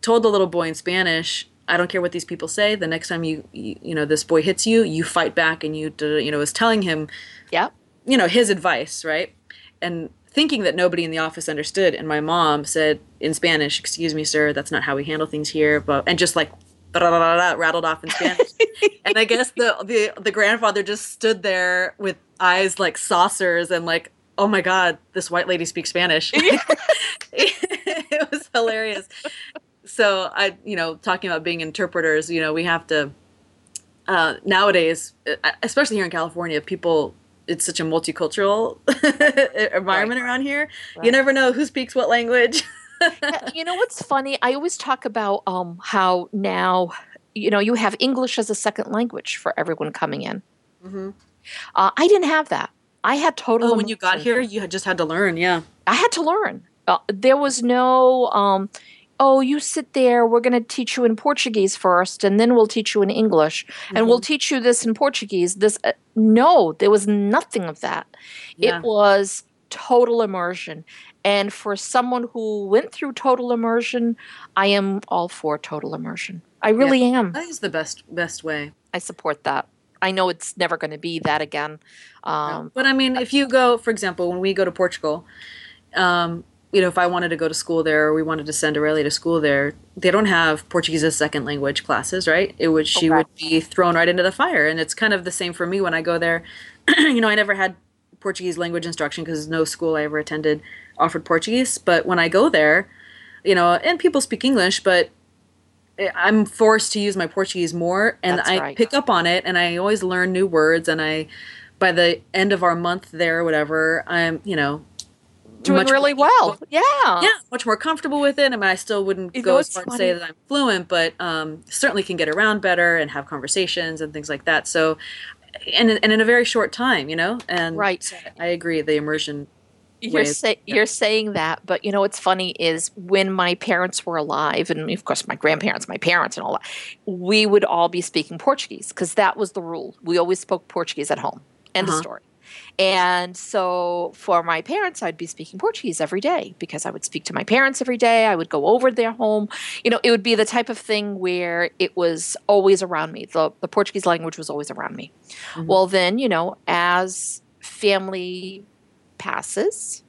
Speaker 2: told the little boy in Spanish, "I don't care what these people say. The next time you you, you know this boy hits you, you fight back." And you you know was telling him
Speaker 1: Yep.
Speaker 2: you know his advice right and thinking that nobody in the office understood. And my mom said in spanish excuse me sir that's not how we handle things here but and just like rattled off in spanish. And i guess the, the the grandfather just stood there with eyes like saucers and like oh my god this white lady speaks spanish. It was hilarious. So i you know talking about being interpreters you know we have to uh, nowadays, especially here in California, people it's such a multicultural environment around here. You never know who speaks what language.
Speaker 1: You know what's funny? I always talk about um, how now, you know, you have English as a second language for everyone coming in.
Speaker 2: Mhm.
Speaker 1: Uh, I didn't have that. I had total.
Speaker 2: Oh, when you got here, you had just had to learn. Yeah.
Speaker 1: I had to learn. Uh, there was no, um, oh, you sit there. We're going to teach you in Portuguese first, and then we'll teach you in English, and we'll teach you this in Portuguese. This, uh, no, there was nothing of that.
Speaker 2: Yeah.
Speaker 1: It was total immersion. And for someone who went through total immersion, I am all for total immersion. I really am.
Speaker 2: That is the best best way.
Speaker 1: I support that. I know it's never going to be that again. Um,
Speaker 2: but I mean, if you go, for example, when we go to Portugal, um, you know, if I wanted to go to school there or we wanted to send Aurelia to school there, they don't have Portuguese as second language classes, right? It would she would be thrown right into the fire, and it's kind of the same for me when I go there. you know, I never had Portuguese language instruction because no school I ever attended offered Portuguese. But when I go there, you know, and people speak English, but I'm forced to use my Portuguese more, and
Speaker 1: That's
Speaker 2: I
Speaker 1: right.
Speaker 2: pick up on it, and I always learn new words, and I. By the end of our month there, whatever, I'm, you know,
Speaker 1: doing really well. Yeah.
Speaker 2: yeah, much more comfortable with it. I mean, I still wouldn't
Speaker 1: You
Speaker 2: go as far to say that I'm fluent, but um, certainly can get around better and have conversations and things like that. So, and and in a very short time, you know. And
Speaker 1: Right.
Speaker 2: I agree. The immersion.
Speaker 1: You're say, you're saying that, but you know what's funny is when my parents were alive, and of course my grandparents, my parents, and all that, we would all be speaking Portuguese because that was the rule. We always spoke Portuguese at home. End
Speaker 2: Uh-huh.
Speaker 1: of story. And so for my parents, I'd be speaking Portuguese every day because I would speak to my parents every day. I would go over their home. You know, it would be the type of thing where it was always around me. The, the Portuguese language was always around me.
Speaker 2: Mhm.
Speaker 1: Well, then, you know, as family passes,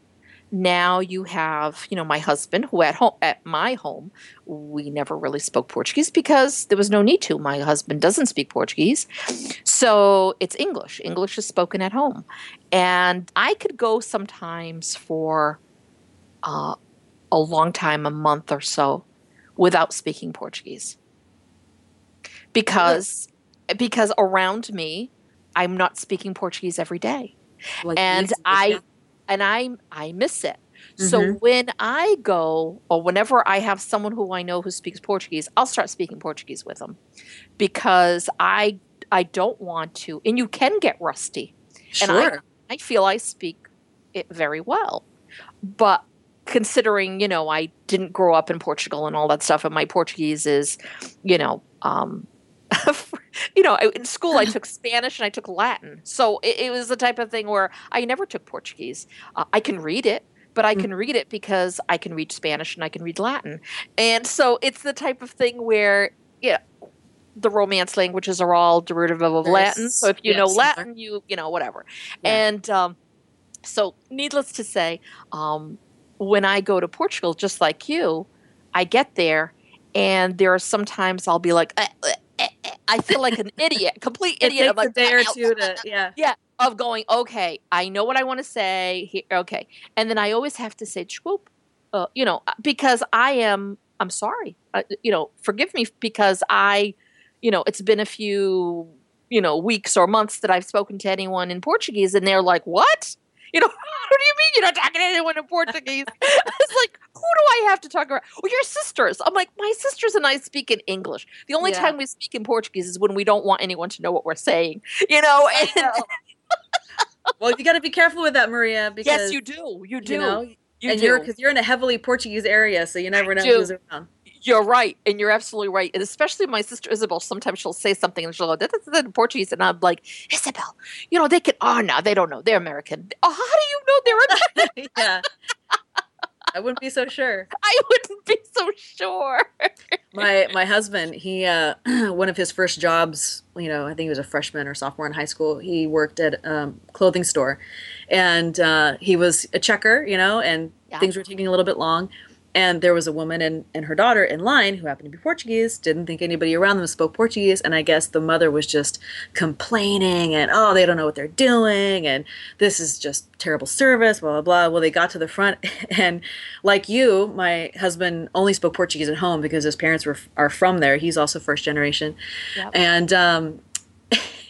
Speaker 1: now you have, you know, my husband who at home at my home, we never really spoke Portuguese because there was no need to. My husband doesn't speak Portuguese. So it's English. English is spoken at home. And I could go sometimes for uh, a long time, a month or so, without speaking Portuguese. Because because around me, I'm not speaking Portuguese every day
Speaker 2: Like
Speaker 1: and I and I I miss it. So
Speaker 2: Mhm.
Speaker 1: when I go or whenever I have someone who I know who speaks Portuguese, I'll start speaking Portuguese with them because I I don't want to and you can get rusty. and I-
Speaker 2: sure.
Speaker 1: I feel I speak it very well. But considering, you know, I didn't grow up in Portugal and all that stuff and my Portuguese is, you know, um you know, in school I took Spanish and I took Latin. So it, it was the type of thing where I never took Portuguese. Uh, I can read it, but I
Speaker 2: Mm.
Speaker 1: can read it because I can read Spanish and I can read Latin. And so it's the type of thing where, yeah, the Romance languages are all derivative of
Speaker 2: Very
Speaker 1: Latin. So if you
Speaker 2: s-
Speaker 1: know Latin, you you know whatever.
Speaker 2: Yeah.
Speaker 1: And um, so, needless to say, um, when I go to Portugal, just like you, I get there, and there are sometimes I'll be like, eh, eh. I feel like an idiot, complete
Speaker 2: It
Speaker 1: idiot. I'm
Speaker 2: takes a day or
Speaker 1: "Eh,
Speaker 2: two to yeah.
Speaker 1: of going, okay, I know what I want to say. Here, okay, and then I always have to say "swoop," uh, you know, because I am. I'm sorry, uh, you know, forgive me because I, you know, it's been a few, you know, weeks or months that I've spoken to anyone in Portuguese, and they're like, "What?" You know, what do you mean you're not talking to anyone in Portuguese? it's like, who do I have to talk about? Well, your sisters. I'm like, my sisters and I speak in English. The only
Speaker 2: Yeah.
Speaker 1: time we speak in Portuguese is when we don't want anyone to know what we're saying. You know, and
Speaker 2: well, you got to be careful with that, Maria, because
Speaker 1: yes, you do. You do.
Speaker 2: you know,
Speaker 1: you
Speaker 2: and
Speaker 1: do.
Speaker 2: you're because you're in a heavily Portuguese area, so you never know who's around.
Speaker 1: You're right, and you're absolutely right. And especially my sister Isabel, sometimes she'll say something and she'll go, "This is in Portuguese," and I'm like, "Isabel, you know they can." Oh no, they don't know. They're American. Oh, how do you know they're American?
Speaker 2: yeah, I wouldn't be so sure.
Speaker 1: I wouldn't be so sure.
Speaker 2: My my husband, he uh, one of his first jobs, you know, I think he was a freshman or sophomore in high school. He worked at a um, clothing store, and uh, he was a checker, you know, and
Speaker 1: Yeah.
Speaker 2: things were taking a little bit long. And there was a woman and, and her daughter in line who happened to be Portuguese, didn't think anybody around them spoke Portuguese. And I guess the mother was just complaining and, oh, they don't know what they're doing. And this is just terrible service, blah, blah, blah. Well, they got to the front. And like you, my husband only spoke Portuguese at home because his parents were are from there. He's also first generation.
Speaker 1: Yep.
Speaker 2: And um,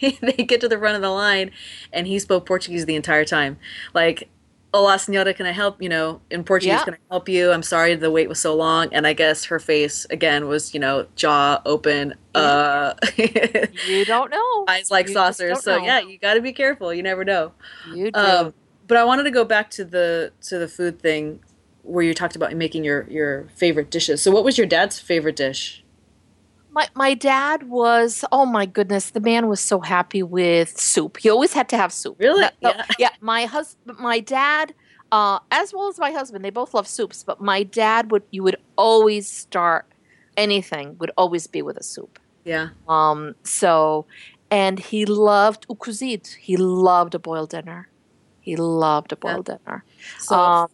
Speaker 2: they get to the front of the line and he spoke Portuguese the entire time. Like, Hola, senora, can I help? You know, in Portuguese,
Speaker 1: Yeah.
Speaker 2: can I help you? I'm sorry the wait was so long. And I guess her face, again, was, you know, jaw open, uh,
Speaker 1: You don't know.
Speaker 2: eyes like
Speaker 1: You
Speaker 2: saucers. So,
Speaker 1: know.
Speaker 2: yeah, you got to be careful. You never know.
Speaker 1: You do.
Speaker 2: Um, but I wanted to go back to the to the food thing where you talked about making your your favorite dishes. So, what was your dad's favorite dish?
Speaker 1: My my dad was oh my goodness, the man was so happy with soup. He always had to have soup.
Speaker 2: Really?
Speaker 1: That-
Speaker 2: Yeah.
Speaker 1: yeah. My husband, my dad, uh, as well as my husband, they both love soups. But my dad would you would always start anything would always be with a soup.
Speaker 2: Yeah.
Speaker 1: Um, so, and he loved cozido. He loved a boiled dinner. He loved a boiled dinner.
Speaker 2: So
Speaker 1: Um,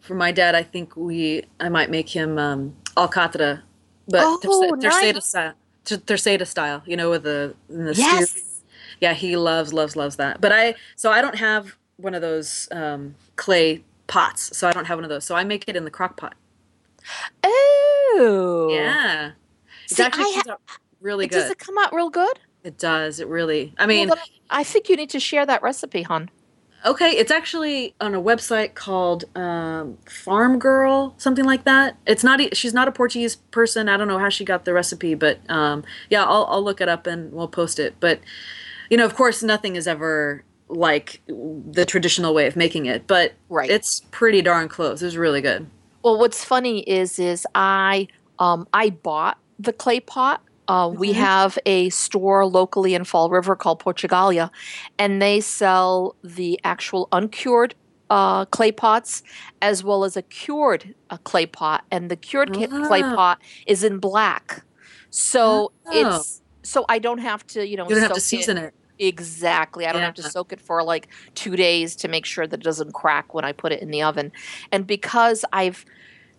Speaker 2: for my dad, I think we I might make him um, alcatra, but
Speaker 1: Oh,
Speaker 2: terce- terceira
Speaker 1: nice.
Speaker 2: style, ter- style. You know, with the the stew.
Speaker 1: yes.
Speaker 2: Yeah, he loves loves loves that. But I so I don't have one of those um, clay pots, so I don't have one of those. So I make it in the crock pot.
Speaker 1: Oh.
Speaker 2: Yeah, it
Speaker 1: See,
Speaker 2: actually
Speaker 1: ha-
Speaker 2: out really
Speaker 1: Does it come out real good?
Speaker 2: It does. It really. I mean,
Speaker 1: then I think you need to share that recipe, hon.
Speaker 2: Okay, it's actually on a website called um, Farm Girl, something like that. It's not. She's not a Portuguese person. I don't know how she got the recipe, but um, yeah, I'll, I'll look it up and we'll post it. But you know, of course, nothing is ever like the traditional way of making it, but
Speaker 1: Right.
Speaker 2: it's pretty darn close. It's really good.
Speaker 1: Well, what's funny is is I um I bought the clay pot. Uh, We
Speaker 2: Mhm.
Speaker 1: have a store locally in Fall River called Portugalia, and they sell the actual uncured uh, clay pots as well as a cured uh, clay pot. And the cured clay
Speaker 2: Ah.
Speaker 1: pot is in black, so
Speaker 2: Oh.
Speaker 1: it's so I don't have to you know
Speaker 2: You don't have to
Speaker 1: soak it-
Speaker 2: season it.
Speaker 1: Exactly. I don't have to soak it for like two days to make sure that it doesn't crack when I put it in the oven. And because I've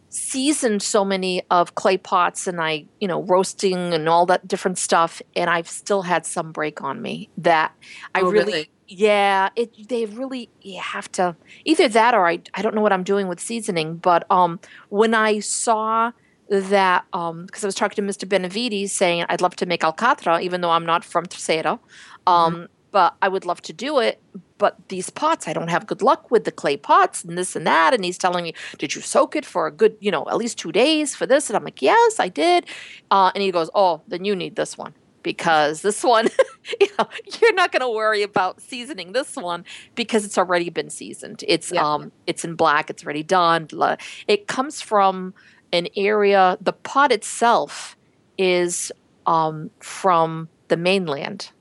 Speaker 1: seasoned so many of clay pots and I, you know, roasting and all that different stuff, and I've still had some break on me that I
Speaker 2: Oh,
Speaker 1: really,
Speaker 2: really?
Speaker 1: yeah, it they really you have to either that or I I don't know what I'm doing with seasoning, but um when I saw that um because I was talking to Mr. Benavides saying I'd love to make alcatra even though I'm not from Terceira. Um but I would love to do it. But these pots, I don't have good luck with the clay pots and this and that. And he's telling me, Did you soak it for a good, you know, at least two days for this? And I'm like, Yes, I did. Uh, and he goes, Oh, then you need this one because this one, you know, you're not going to worry about seasoning this one because it's already been seasoned. It's
Speaker 2: Yeah.
Speaker 1: um, it's in black. It's already done. La- It comes from an area. The pot itself is um, from the mainland.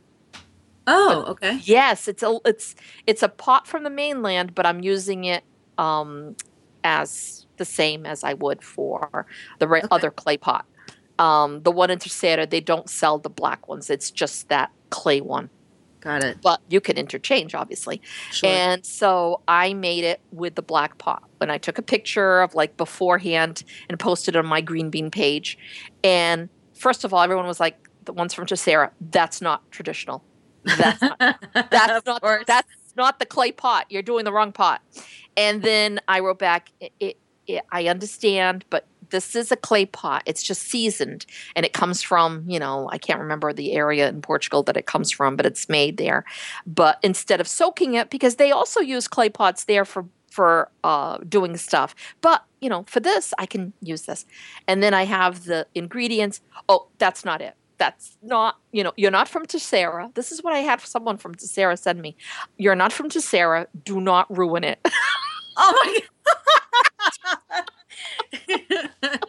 Speaker 2: Oh, okay.
Speaker 1: Yes, it's a it's it's a pot from the mainland, but I'm using it um, as the same as I would for the re-
Speaker 2: Okay.
Speaker 1: other clay pot. Um, the one in Terceira, they don't sell the black ones. It's just that clay one.
Speaker 2: Got it.
Speaker 1: But you can interchange, obviously.
Speaker 2: Sure.
Speaker 1: And so I made it with the black pot. And I took a picture of like beforehand and posted it on my green bean page. And first of all, everyone was like, the ones from Terceira, that's not traditional. That's not, that's not
Speaker 2: course.
Speaker 1: that's not the clay pot. You're doing the wrong pot. And then I wrote back, it, it, it, I understand, but this is a clay pot. It's just seasoned, and it comes from you know I can't remember the area in Portugal that it comes from, but it's made there. But instead of soaking it, because they also use clay pots there for for uh, doing stuff. But you know, for this, I can use this. And then I have the ingredients. Oh, that's not it. That's not, you know, you're not from Terceira. This is what I had someone from Terceira send me. You're not from Terceira. Do not ruin it.
Speaker 2: oh my god.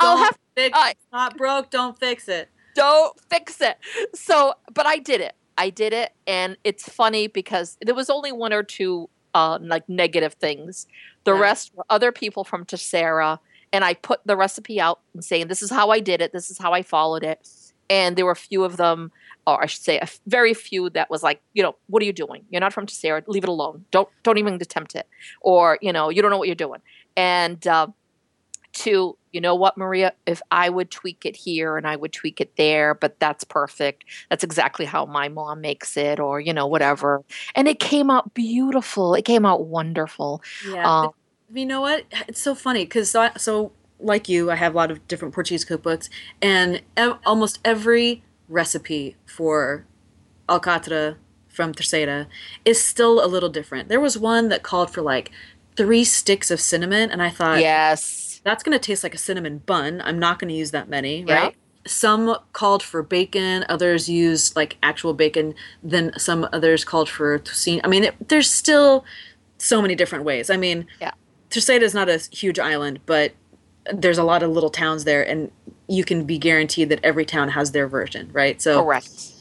Speaker 1: I'll have
Speaker 2: fix it's not broke, don't fix it.
Speaker 1: don't fix it. So, but I did it. I did it, and it's funny because there was only one or two uh, like negative things. The
Speaker 2: Yeah.
Speaker 1: rest were other people from Terceira, and I put the recipe out and saying this is how I did it, this is how I followed it, and there were a few of them, or I should say, a f- very few that was like, you know, what are you doing? You're not from Terceira. Leave it alone. Don't don't even attempt it, or you know, you don't know what you're doing. And uh, to you know what maria if i would tweak it here and i would tweak it there but that's perfect that's exactly how my mom makes it or you know whatever and it came out beautiful it came out wonderful
Speaker 2: Yeah.
Speaker 1: um,
Speaker 2: you know what? It's so funny because so, so like you, I have a lot of different Portuguese cookbooks, and ev- almost every recipe for alcatra from Terceira is still a little different. There was one that called for like three sticks of cinnamon, and I thought,
Speaker 1: yes
Speaker 2: that's going to taste like a cinnamon bun. I'm not going to use that many,
Speaker 1: Yeah.
Speaker 2: right? Some called for bacon, others used like actual bacon, then some others called for tocino. I mean, it, there's still so many different ways. I mean,
Speaker 1: Yeah.
Speaker 2: Terceira is not a huge island, but there's a lot of little towns there, and you can be guaranteed that every town has their version, right? So
Speaker 1: correct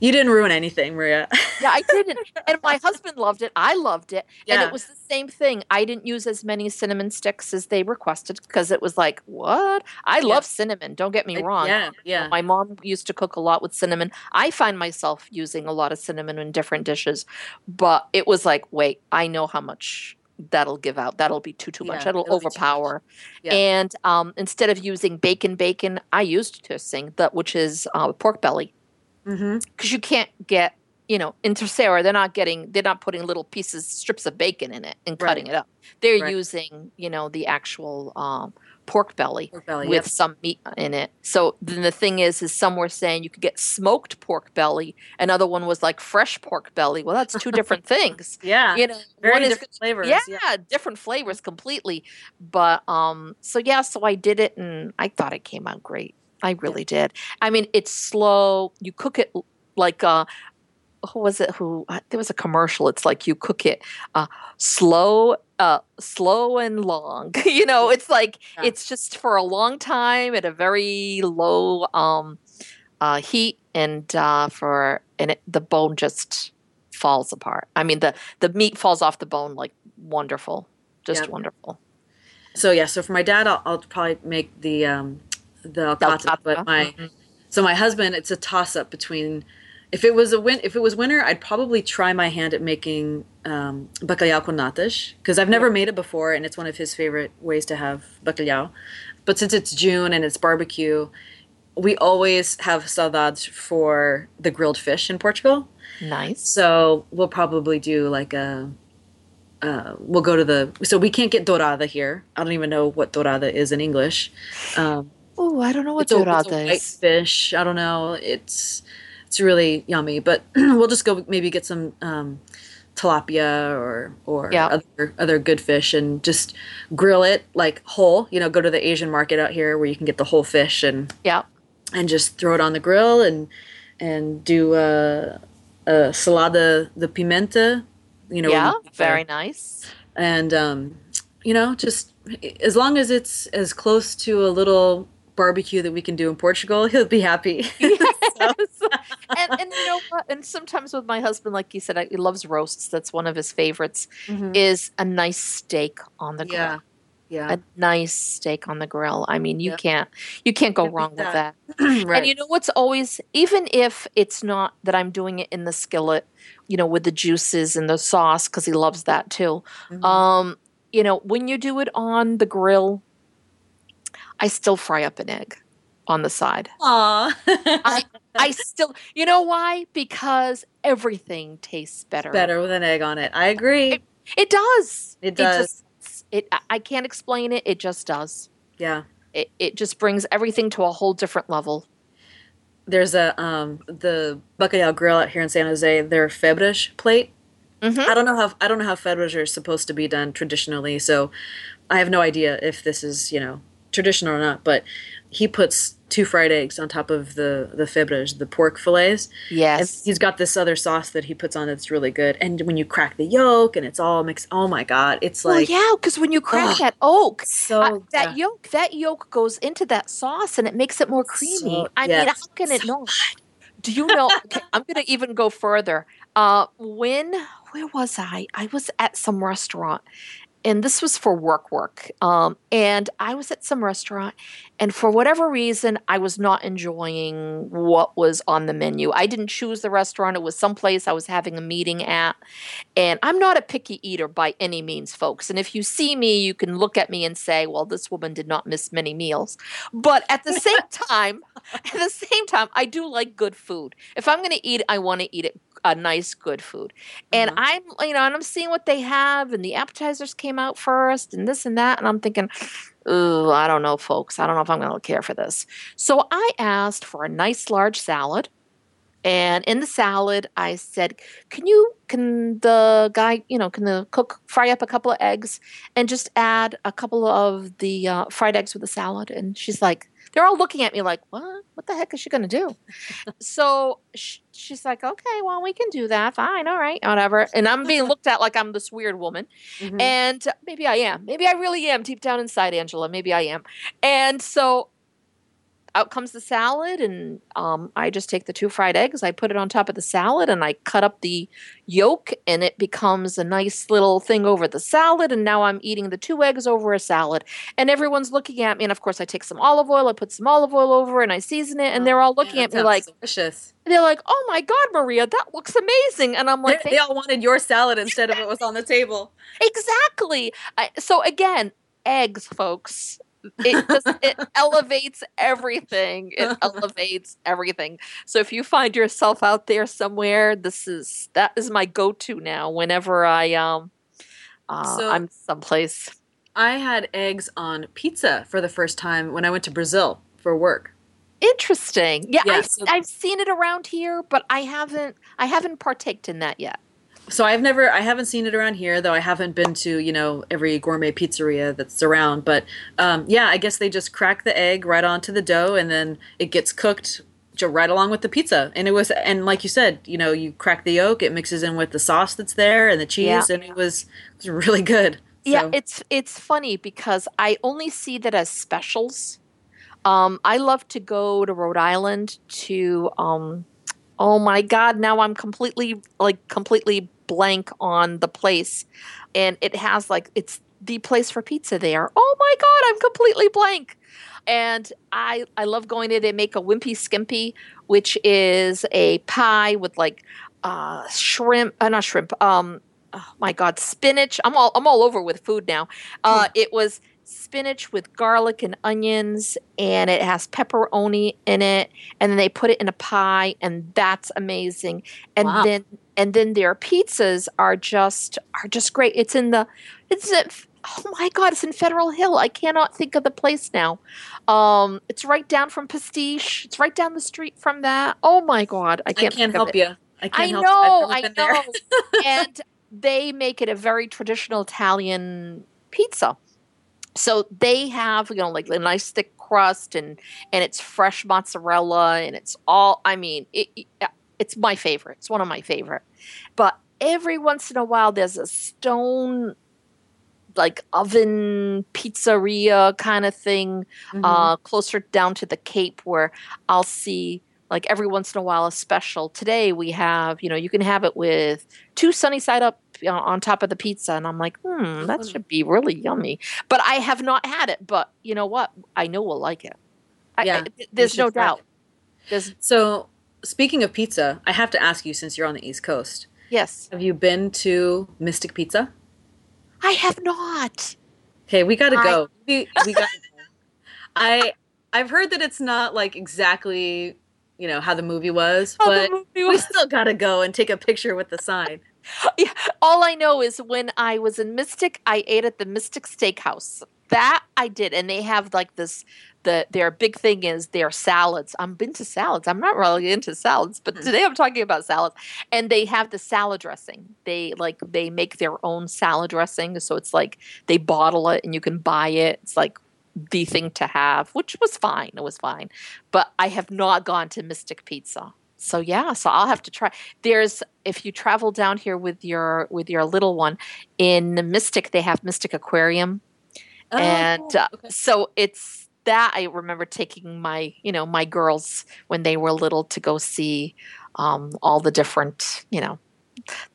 Speaker 2: you didn't ruin anything, Maria.
Speaker 1: yeah i didn't and my husband loved it i loved it and it was the same thing i didn't use as many cinnamon sticks as they requested because it was like what i
Speaker 2: Yeah.
Speaker 1: love cinnamon don't get me wrong
Speaker 2: yeah, yeah.
Speaker 1: My mom used to cook a lot with cinnamon. I find myself using a lot of cinnamon in different dishes, but it was like, wait, I know how much that'll give out. That'll be too too much.
Speaker 2: Yeah,
Speaker 1: That'll
Speaker 2: it'll be much.
Speaker 1: overpower.
Speaker 2: Yeah.
Speaker 1: And um, instead of using bacon, bacon, I used toucinho, which is uh, pork belly,
Speaker 2: mm-hmm
Speaker 1: because you can't get. You know, in Terceira, they're not getting, they're not putting little pieces, strips of bacon in it and cutting
Speaker 2: Right.
Speaker 1: it up. They're
Speaker 2: Right.
Speaker 1: using, you know, the actual um, pork belly
Speaker 2: Pork belly,
Speaker 1: with
Speaker 2: yep.
Speaker 1: some meat in it. So then the thing is, is some were saying you could get smoked pork belly. Another one was like fresh pork belly. Well, that's two different things.
Speaker 2: Yeah.
Speaker 1: You know,
Speaker 2: Very
Speaker 1: one is
Speaker 2: different flavors.
Speaker 1: yeah, different flavors completely. But um, so yeah, so I did it, and I thought it came out great. I really did. I mean, it's slow. You cook it like uh, who was it? Who there was a commercial. It's like you cook it uh, slow, uh, slow and long. you know, it's like
Speaker 2: Yeah.
Speaker 1: it's just for a long time at a very low um, uh, heat, and uh, for and it, the bone just falls apart. I mean, the the meat falls off the bone like wonderful, just
Speaker 2: Yep.
Speaker 1: wonderful.
Speaker 2: So yeah, so for my dad, I'll, I'll probably make the um, the alcatra, but my
Speaker 1: mhm.
Speaker 2: so my husband, it's a toss up between. If it was a win, if it was winter, I'd probably try my hand at making um, bacalhau com natas because I've never made it before, and it's one of his favorite ways to have bacalhau. But since it's June and it's barbecue, we always have saudades for the grilled fish in Portugal.
Speaker 1: Nice.
Speaker 2: So we'll probably do like a. Uh, we'll go to the. So we can't get dorada here. I don't even know what dorada is in English. Um,
Speaker 1: Oh, I don't know what
Speaker 2: it's a, it's a
Speaker 1: dorada
Speaker 2: white
Speaker 1: is.
Speaker 2: fish. I don't know. It's it's really yummy. But we'll just go maybe get some um, tilapia or or
Speaker 1: Yeah.
Speaker 2: other other good fish and just grill it like whole. You know, go to the Asian market out here where you can get the whole fish and
Speaker 1: Yeah.
Speaker 2: and just throw it on the grill and and do a, a salada de pimenta. You know,
Speaker 1: yeah.
Speaker 2: you-
Speaker 1: Very nice.
Speaker 2: and um, you know, just as long as it's as close to a little barbecue that we can do in Portugal, he'll be happy.
Speaker 1: Yes. and and you know what? And sometimes with my husband, like you said, I- he loves roasts. That's one of his favorites.
Speaker 2: Mhm.
Speaker 1: Is a nice steak on the grill.
Speaker 2: Yeah, Yeah.
Speaker 1: a nice steak on the grill. I mean, you
Speaker 2: Yeah.
Speaker 1: can't you can't go wrong with
Speaker 2: that.
Speaker 1: that.
Speaker 2: right.
Speaker 1: And you know what's always even if it's not that I'm doing it in the skillet, you know, with the juices and the sauce cuz he loves that too.
Speaker 2: Mhm.
Speaker 1: Um, you know, when you do it on the grill, I still fry up an egg on the side.
Speaker 2: Aw.
Speaker 1: I I still, you know why? Because everything tastes better.
Speaker 2: better with an egg on it. I agree.
Speaker 1: It does.
Speaker 2: It does.
Speaker 1: just, it. I- can't explain it. It just does.
Speaker 2: yeah.
Speaker 1: It, it just brings everything to a whole different level.
Speaker 2: There's a um the Bacalhau Grill out here in San Jose. Their febras plate.
Speaker 1: hmm
Speaker 2: I don't know how I don't know how febras are supposed to be done traditionally, so I have no idea if this is you know traditional or not. But he puts two fried eggs on top of the the febras, the pork fillets. And
Speaker 1: Yes.
Speaker 2: he's got this other sauce that he puts on that's really good. And when you crack the yolk and it's all mixed, oh my god, it's
Speaker 1: Well,
Speaker 2: like
Speaker 1: yeah, because when you crack that oak,
Speaker 2: so
Speaker 1: uh, that
Speaker 2: yeah.
Speaker 1: yolk, that yolk goes into that sauce and it makes it more creamy.
Speaker 2: So-
Speaker 1: I mean, how can it not? Do you know? Okay, I'm going to even go further. Uh, when where was I? I was at some restaurant, and this was for work work. Um, and I was at some restaurant, and for whatever reason, I was not enjoying what was on the menu. I didn't choose the restaurant; it was someplace I was having a meeting at. And I'm not a picky eater by any means, folks. And if you see me, you can look at me and say, "Well, this woman did not miss many meals." But at the same time, at the same time, I do like good food. If I'm going to eat, I want to eat it a nice, good food. And
Speaker 2: Uh-huh.
Speaker 1: I'm, you know, and I'm seeing what they have, and the appetizers came out first, and this and that, and I'm thinking, oh, I don't know, folks. I don't know if I'm going to care for this. So I asked for a nice large salad. And in the salad, I said, "Can you, can the guy, you know, can the cook fry up a couple of eggs and just add a couple of the uh, fried eggs with the salad?" And she's like, "They're all looking at me like, what? What the heck is she going to do?" so sh- she's like, "Okay, well, we can do that. Fine, all right, whatever." And I'm being looked at like I'm this weird woman,
Speaker 2: Mhm.
Speaker 1: and maybe I am. Maybe I really am deep down inside, Angela. Maybe I am. And so out comes the salad, and um, I just take the two fried eggs, I put it on top of the salad, and I cut up the yolk, and it becomes a nice little thing over the salad. And now I'm eating the two eggs over a salad, and everyone's looking at me. And of course, I take some olive oil, I put some olive oil over, and I season it, and they're all looking
Speaker 2: Man,
Speaker 1: at me like
Speaker 2: delicious.
Speaker 1: they're like, "Oh my God, Maria, that looks amazing!" And I'm like,
Speaker 2: they, they all wanted your salad instead of what was on the table.
Speaker 1: Exactly. I, so again, eggs, folks. It just it elevates everything. It elevates everything. So if you find yourself out there somewhere, this is that is my go-to now. Whenever I um, uh,
Speaker 2: So-
Speaker 1: I'm someplace.
Speaker 2: I had eggs on pizza for the first time when I went to Brazil for work.
Speaker 1: Interesting. Yeah,
Speaker 2: Yeah,
Speaker 1: I've,
Speaker 2: so-
Speaker 1: I've seen it around here, but I haven't I haven't partaked in that yet.
Speaker 2: So I've never, I haven't seen it around here, though I haven't been to, you know, every gourmet pizzeria that's around. But um, yeah, I guess they just crack the egg right onto the dough and then it gets cooked right along with the pizza. And it was, and like you said, you know, you crack the yolk, it mixes in with the sauce that's there and the cheese,
Speaker 1: Yeah.
Speaker 2: and it was, it was really good.
Speaker 1: Yeah, it's it's funny because I only see that as specials. Um, I love to go to Rhode Island to um, oh my god, now I'm completely like completely blank on the place. And it has like it's the place for pizza there. Oh my god, I'm completely blank. And I I love going there. they make a wimpy skippy, which is a pie with like uh shrimp, uh, not shrimp, um oh my god, spinach. I'm all I'm all over with food now. Uh it was spinach with garlic and onions and it has pepperoni in it and then they put it in a pie and that's amazing. And
Speaker 2: Wow.
Speaker 1: then and then their pizzas are just are just great. It's in the it's at, oh my god, it's in Federal Hill. I cannot think of the place now. Um it's right down from Pastiche. It's right down the street from that. Oh my god, I
Speaker 2: I
Speaker 1: can't
Speaker 2: can't
Speaker 1: think of
Speaker 2: help
Speaker 1: it.
Speaker 2: you. I can't
Speaker 1: I
Speaker 2: help
Speaker 1: know,
Speaker 2: you.
Speaker 1: I know,
Speaker 2: I've never been there.
Speaker 1: know. and they make it a very traditional Italian pizza. So they have, you know, like a nice thick crust and and it's fresh mozzarella and it's all I mean, it, it- it's my favorite. It's one of my favorite. But every once in a while there's a stone like oven pizzeria kind of thing
Speaker 2: Mhm.
Speaker 1: uh, closer down to the Cape where I'll see like every once in a while a special. Today we have, you know, you can have it with two sunny side up you know, on top of the pizza, and I'm like, hmm, that should be really yummy. But I have not had it. But you know what? I know we'll like it. I-
Speaker 2: Yeah,
Speaker 1: I- there's no doubt. There's
Speaker 2: So, speaking of pizza, I have to ask you since you're on the East Coast,
Speaker 1: yes,
Speaker 2: have you been to Mystic Pizza?
Speaker 1: I have not.
Speaker 2: Okay, we got to
Speaker 1: I-
Speaker 2: go. We, we got to go. I I've heard that it's not like exactly, you know, how the movie was,
Speaker 1: How
Speaker 2: but
Speaker 1: movie
Speaker 2: we still got to go and take a picture with the sign.
Speaker 1: Yeah, all I know is when I was in Mystic, I ate at the Mystic Steakhouse. That I did, and they have like this. The their big thing is their salads. I'm into salads. I'm not really into salads, but
Speaker 2: Hmm.
Speaker 1: today I'm talking about salads. And they have the salad dressing. They like they make their own salad dressing, so it's like they bottle it and you can buy it. It's like the thing to have, which was fine. It was fine, but I have not gone to Mystic Pizza. So yeah, so I'll have to try. There's if you travel down here with your with your little one in Mystic, they have Mystic Aquarium, and uh,
Speaker 2: Oh, okay.
Speaker 1: so it's that I remember taking my you know my girls when they were little to go see um, all the different you know.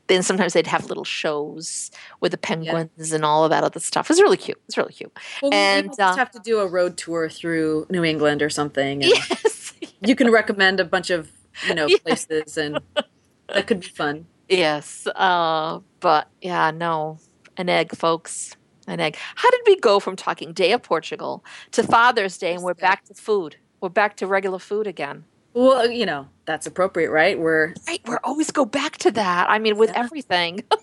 Speaker 1: Then sometimes they'd have little shows with the penguins and all of that other stuff. It's really cute. It's really cute.
Speaker 2: well, we- we
Speaker 1: and,
Speaker 2: just
Speaker 1: uh,
Speaker 2: have to do a road tour through New England or something. And
Speaker 1: Yes.
Speaker 2: You can recommend a bunch of you know
Speaker 1: Yeah.
Speaker 2: places, and that could be fun.
Speaker 1: Yes. Uh, but yeah, no. An egg, folks. An egg. How did we go from talking Day of Portugal to Father's Day and we're back to food? We're back to regular food again.
Speaker 2: Well, uh, you know that's appropriate, right? We're
Speaker 1: Right. We always go back to that. I mean, with
Speaker 2: Yeah.
Speaker 1: everything.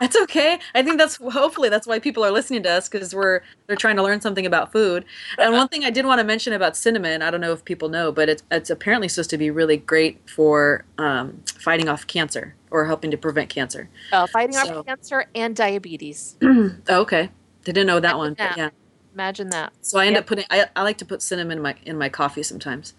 Speaker 2: That's okay. I think that's hopefully that's why people are listening to us because we're they're trying to learn something about food. And one thing I did want to mention about cinnamon, I don't know if people know, but it's it's apparently supposed to be really great for um, fighting off cancer or helping to prevent cancer.
Speaker 1: Uh, fighting
Speaker 2: So-
Speaker 1: off cancer and diabetes.
Speaker 2: oh, okay, didn't know that one.
Speaker 1: Yeah, Imagine that.
Speaker 2: so I end
Speaker 1: Yep.
Speaker 2: up putting I, I like to put cinnamon in my in my coffee sometimes.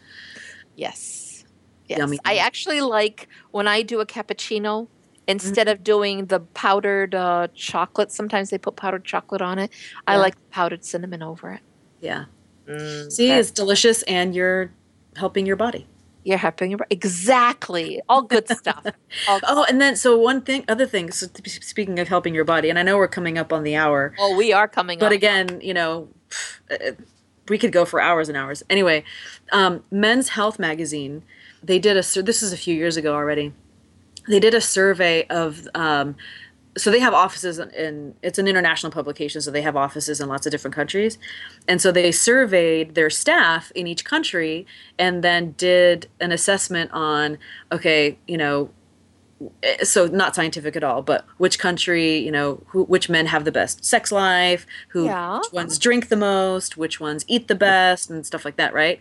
Speaker 1: Yes. Yes.
Speaker 2: Yummy.
Speaker 1: I actually like when I do a cappuccino,
Speaker 2: Mm-hmm.
Speaker 1: instead of doing the powdered uh, chocolate, sometimes they put powdered chocolate on it. I
Speaker 2: Yeah.
Speaker 1: like powdered cinnamon over it.
Speaker 2: Yeah,
Speaker 1: Mm,
Speaker 2: see, it's delicious and you're helping your body.
Speaker 1: You're helping your body. exactly all good stuff. All-
Speaker 2: Oh, and then so one thing, other thing. So speaking of helping your body, and I know we're coming up on the hour.
Speaker 1: oh, we are coming up.
Speaker 2: but
Speaker 1: up.
Speaker 2: again, you know, uh, we could go for hours and hours. Anyway, um, Men's Health magazine, they did a this is a few years ago already. They did a survey of um, so they have offices in, in it's an international publication, so they have offices in lots of different countries, and so they surveyed their staff in each country and then did an assessment on okay, you know, so not scientific at all, but which country, you know, who, which men have the best sex life, who
Speaker 1: Yeah.
Speaker 2: which ones drink the most, which ones eat the best, and stuff like that, right?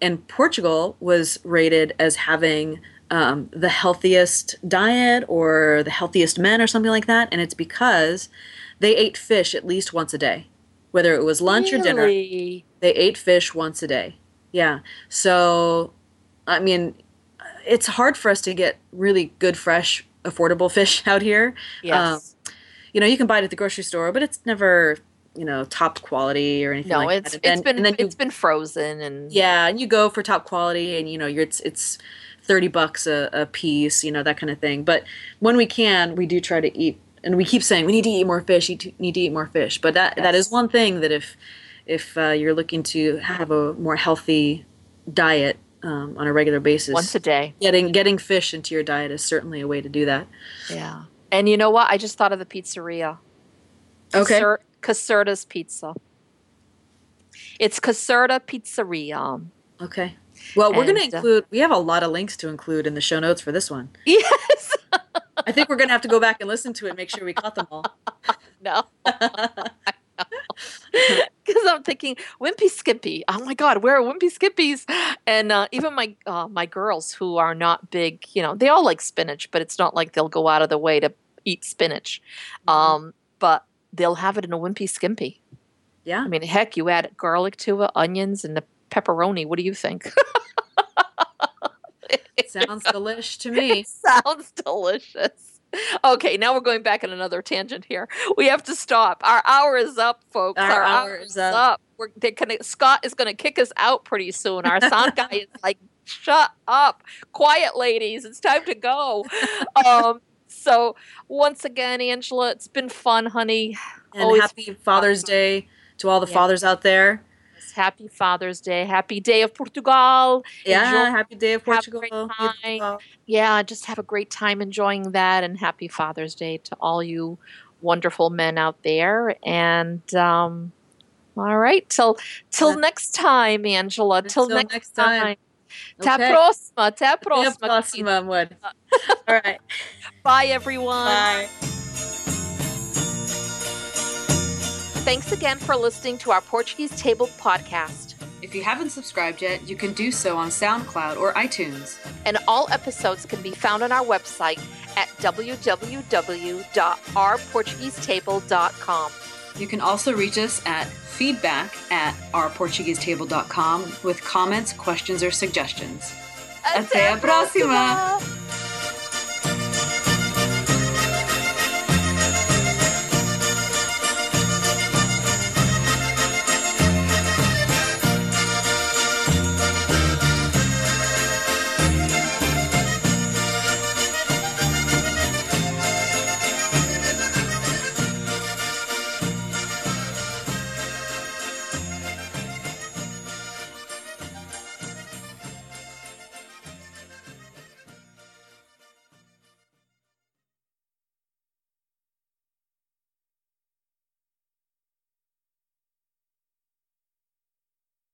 Speaker 2: And Portugal was rated as having um, the healthiest diet or the healthiest men or something like that, and it's because they ate fish at least once a day, whether it was lunch or dinner. They ate fish once a day. Yeah. So, I mean, it's hard for us to get really good, fresh, affordable fish out here.
Speaker 1: Yes.
Speaker 2: You know, you can buy it at the grocery store, but it's never, you know, top quality or anything
Speaker 1: no,
Speaker 2: like
Speaker 1: it's
Speaker 2: that.
Speaker 1: it's
Speaker 2: And-
Speaker 1: been
Speaker 2: you-
Speaker 1: it's been frozen and
Speaker 2: yeah, and you go for top quality, and you know, you're it's it's thirty bucks a, a piece, you know, that kind of thing. But when we can, we do try to eat, and we keep saying we need to eat more fish, you need to eat more fish. But that that is one thing that if if uh, you're looking to have a more healthy diet um, on a regular basis,
Speaker 1: once a day.
Speaker 2: getting getting fish into your diet is certainly a way to do that.
Speaker 1: Yeah. And you know what? I just thought of the pizzeria.
Speaker 2: Okay.
Speaker 1: Caser- Caserta's Pizza. It's Caserta Pizzeria.
Speaker 2: Okay. Well, we're going to
Speaker 1: uh,
Speaker 2: include. We have a lot of links to include in the show notes for this one.
Speaker 1: Yes.
Speaker 2: I think we're going to have to go back and listen to it, make sure we caught them all.
Speaker 1: no. Because I'm thinking Wimpy Skippy. Oh my God, where are Wimpy Skippies? And uh, even my uh, my girls who are not big, you know, they all like spinach, but it's not like they'll go out of the way to eat spinach. Um, but they'll have it in a Wimpy Skippy.
Speaker 2: yeah.
Speaker 1: I mean, heck, you add garlic to it, onions, and the pepperoni. What do you think?
Speaker 2: It Sounds delish to me.
Speaker 1: Sounds delicious. Okay, now we're going back on another tangent here. We have to stop. Our hour is up, folks.
Speaker 2: Our hour
Speaker 1: hour
Speaker 2: is up.
Speaker 1: We're, gonna, Scott is going to kick us out pretty soon. Our sound guy is like Shut up. Quiet, ladies. It's time to go. um, so, once again, Angela, it's been fun, honey.
Speaker 2: And Always happy Father's Day to all the yeah. fathers out there.
Speaker 1: Happy Father's Day. Happy Day of Portugal.
Speaker 2: Yeah, Enjoy, happy Day of Portugal.
Speaker 1: Yeah, just have a great time enjoying that. And happy Father's Day to all you wonderful men out there. And um, all right, till till next time, Angela. Till next, next, time. time. Okay. Até a próxima. Até a próxima.
Speaker 2: Até a próxima, amor. All right.
Speaker 1: Bye, everyone.
Speaker 2: Bye.
Speaker 1: Thanks again for listening to our Portuguese Table podcast.
Speaker 3: If you haven't subscribed yet, you can do so on SoundCloud or iTunes.
Speaker 1: And all episodes can be found on our website at www.ourportuguesetable.com.
Speaker 3: You can also reach us at feedback at ourportuguesetable.com with comments, questions, or suggestions.
Speaker 1: Até, Até a próxima! próxima!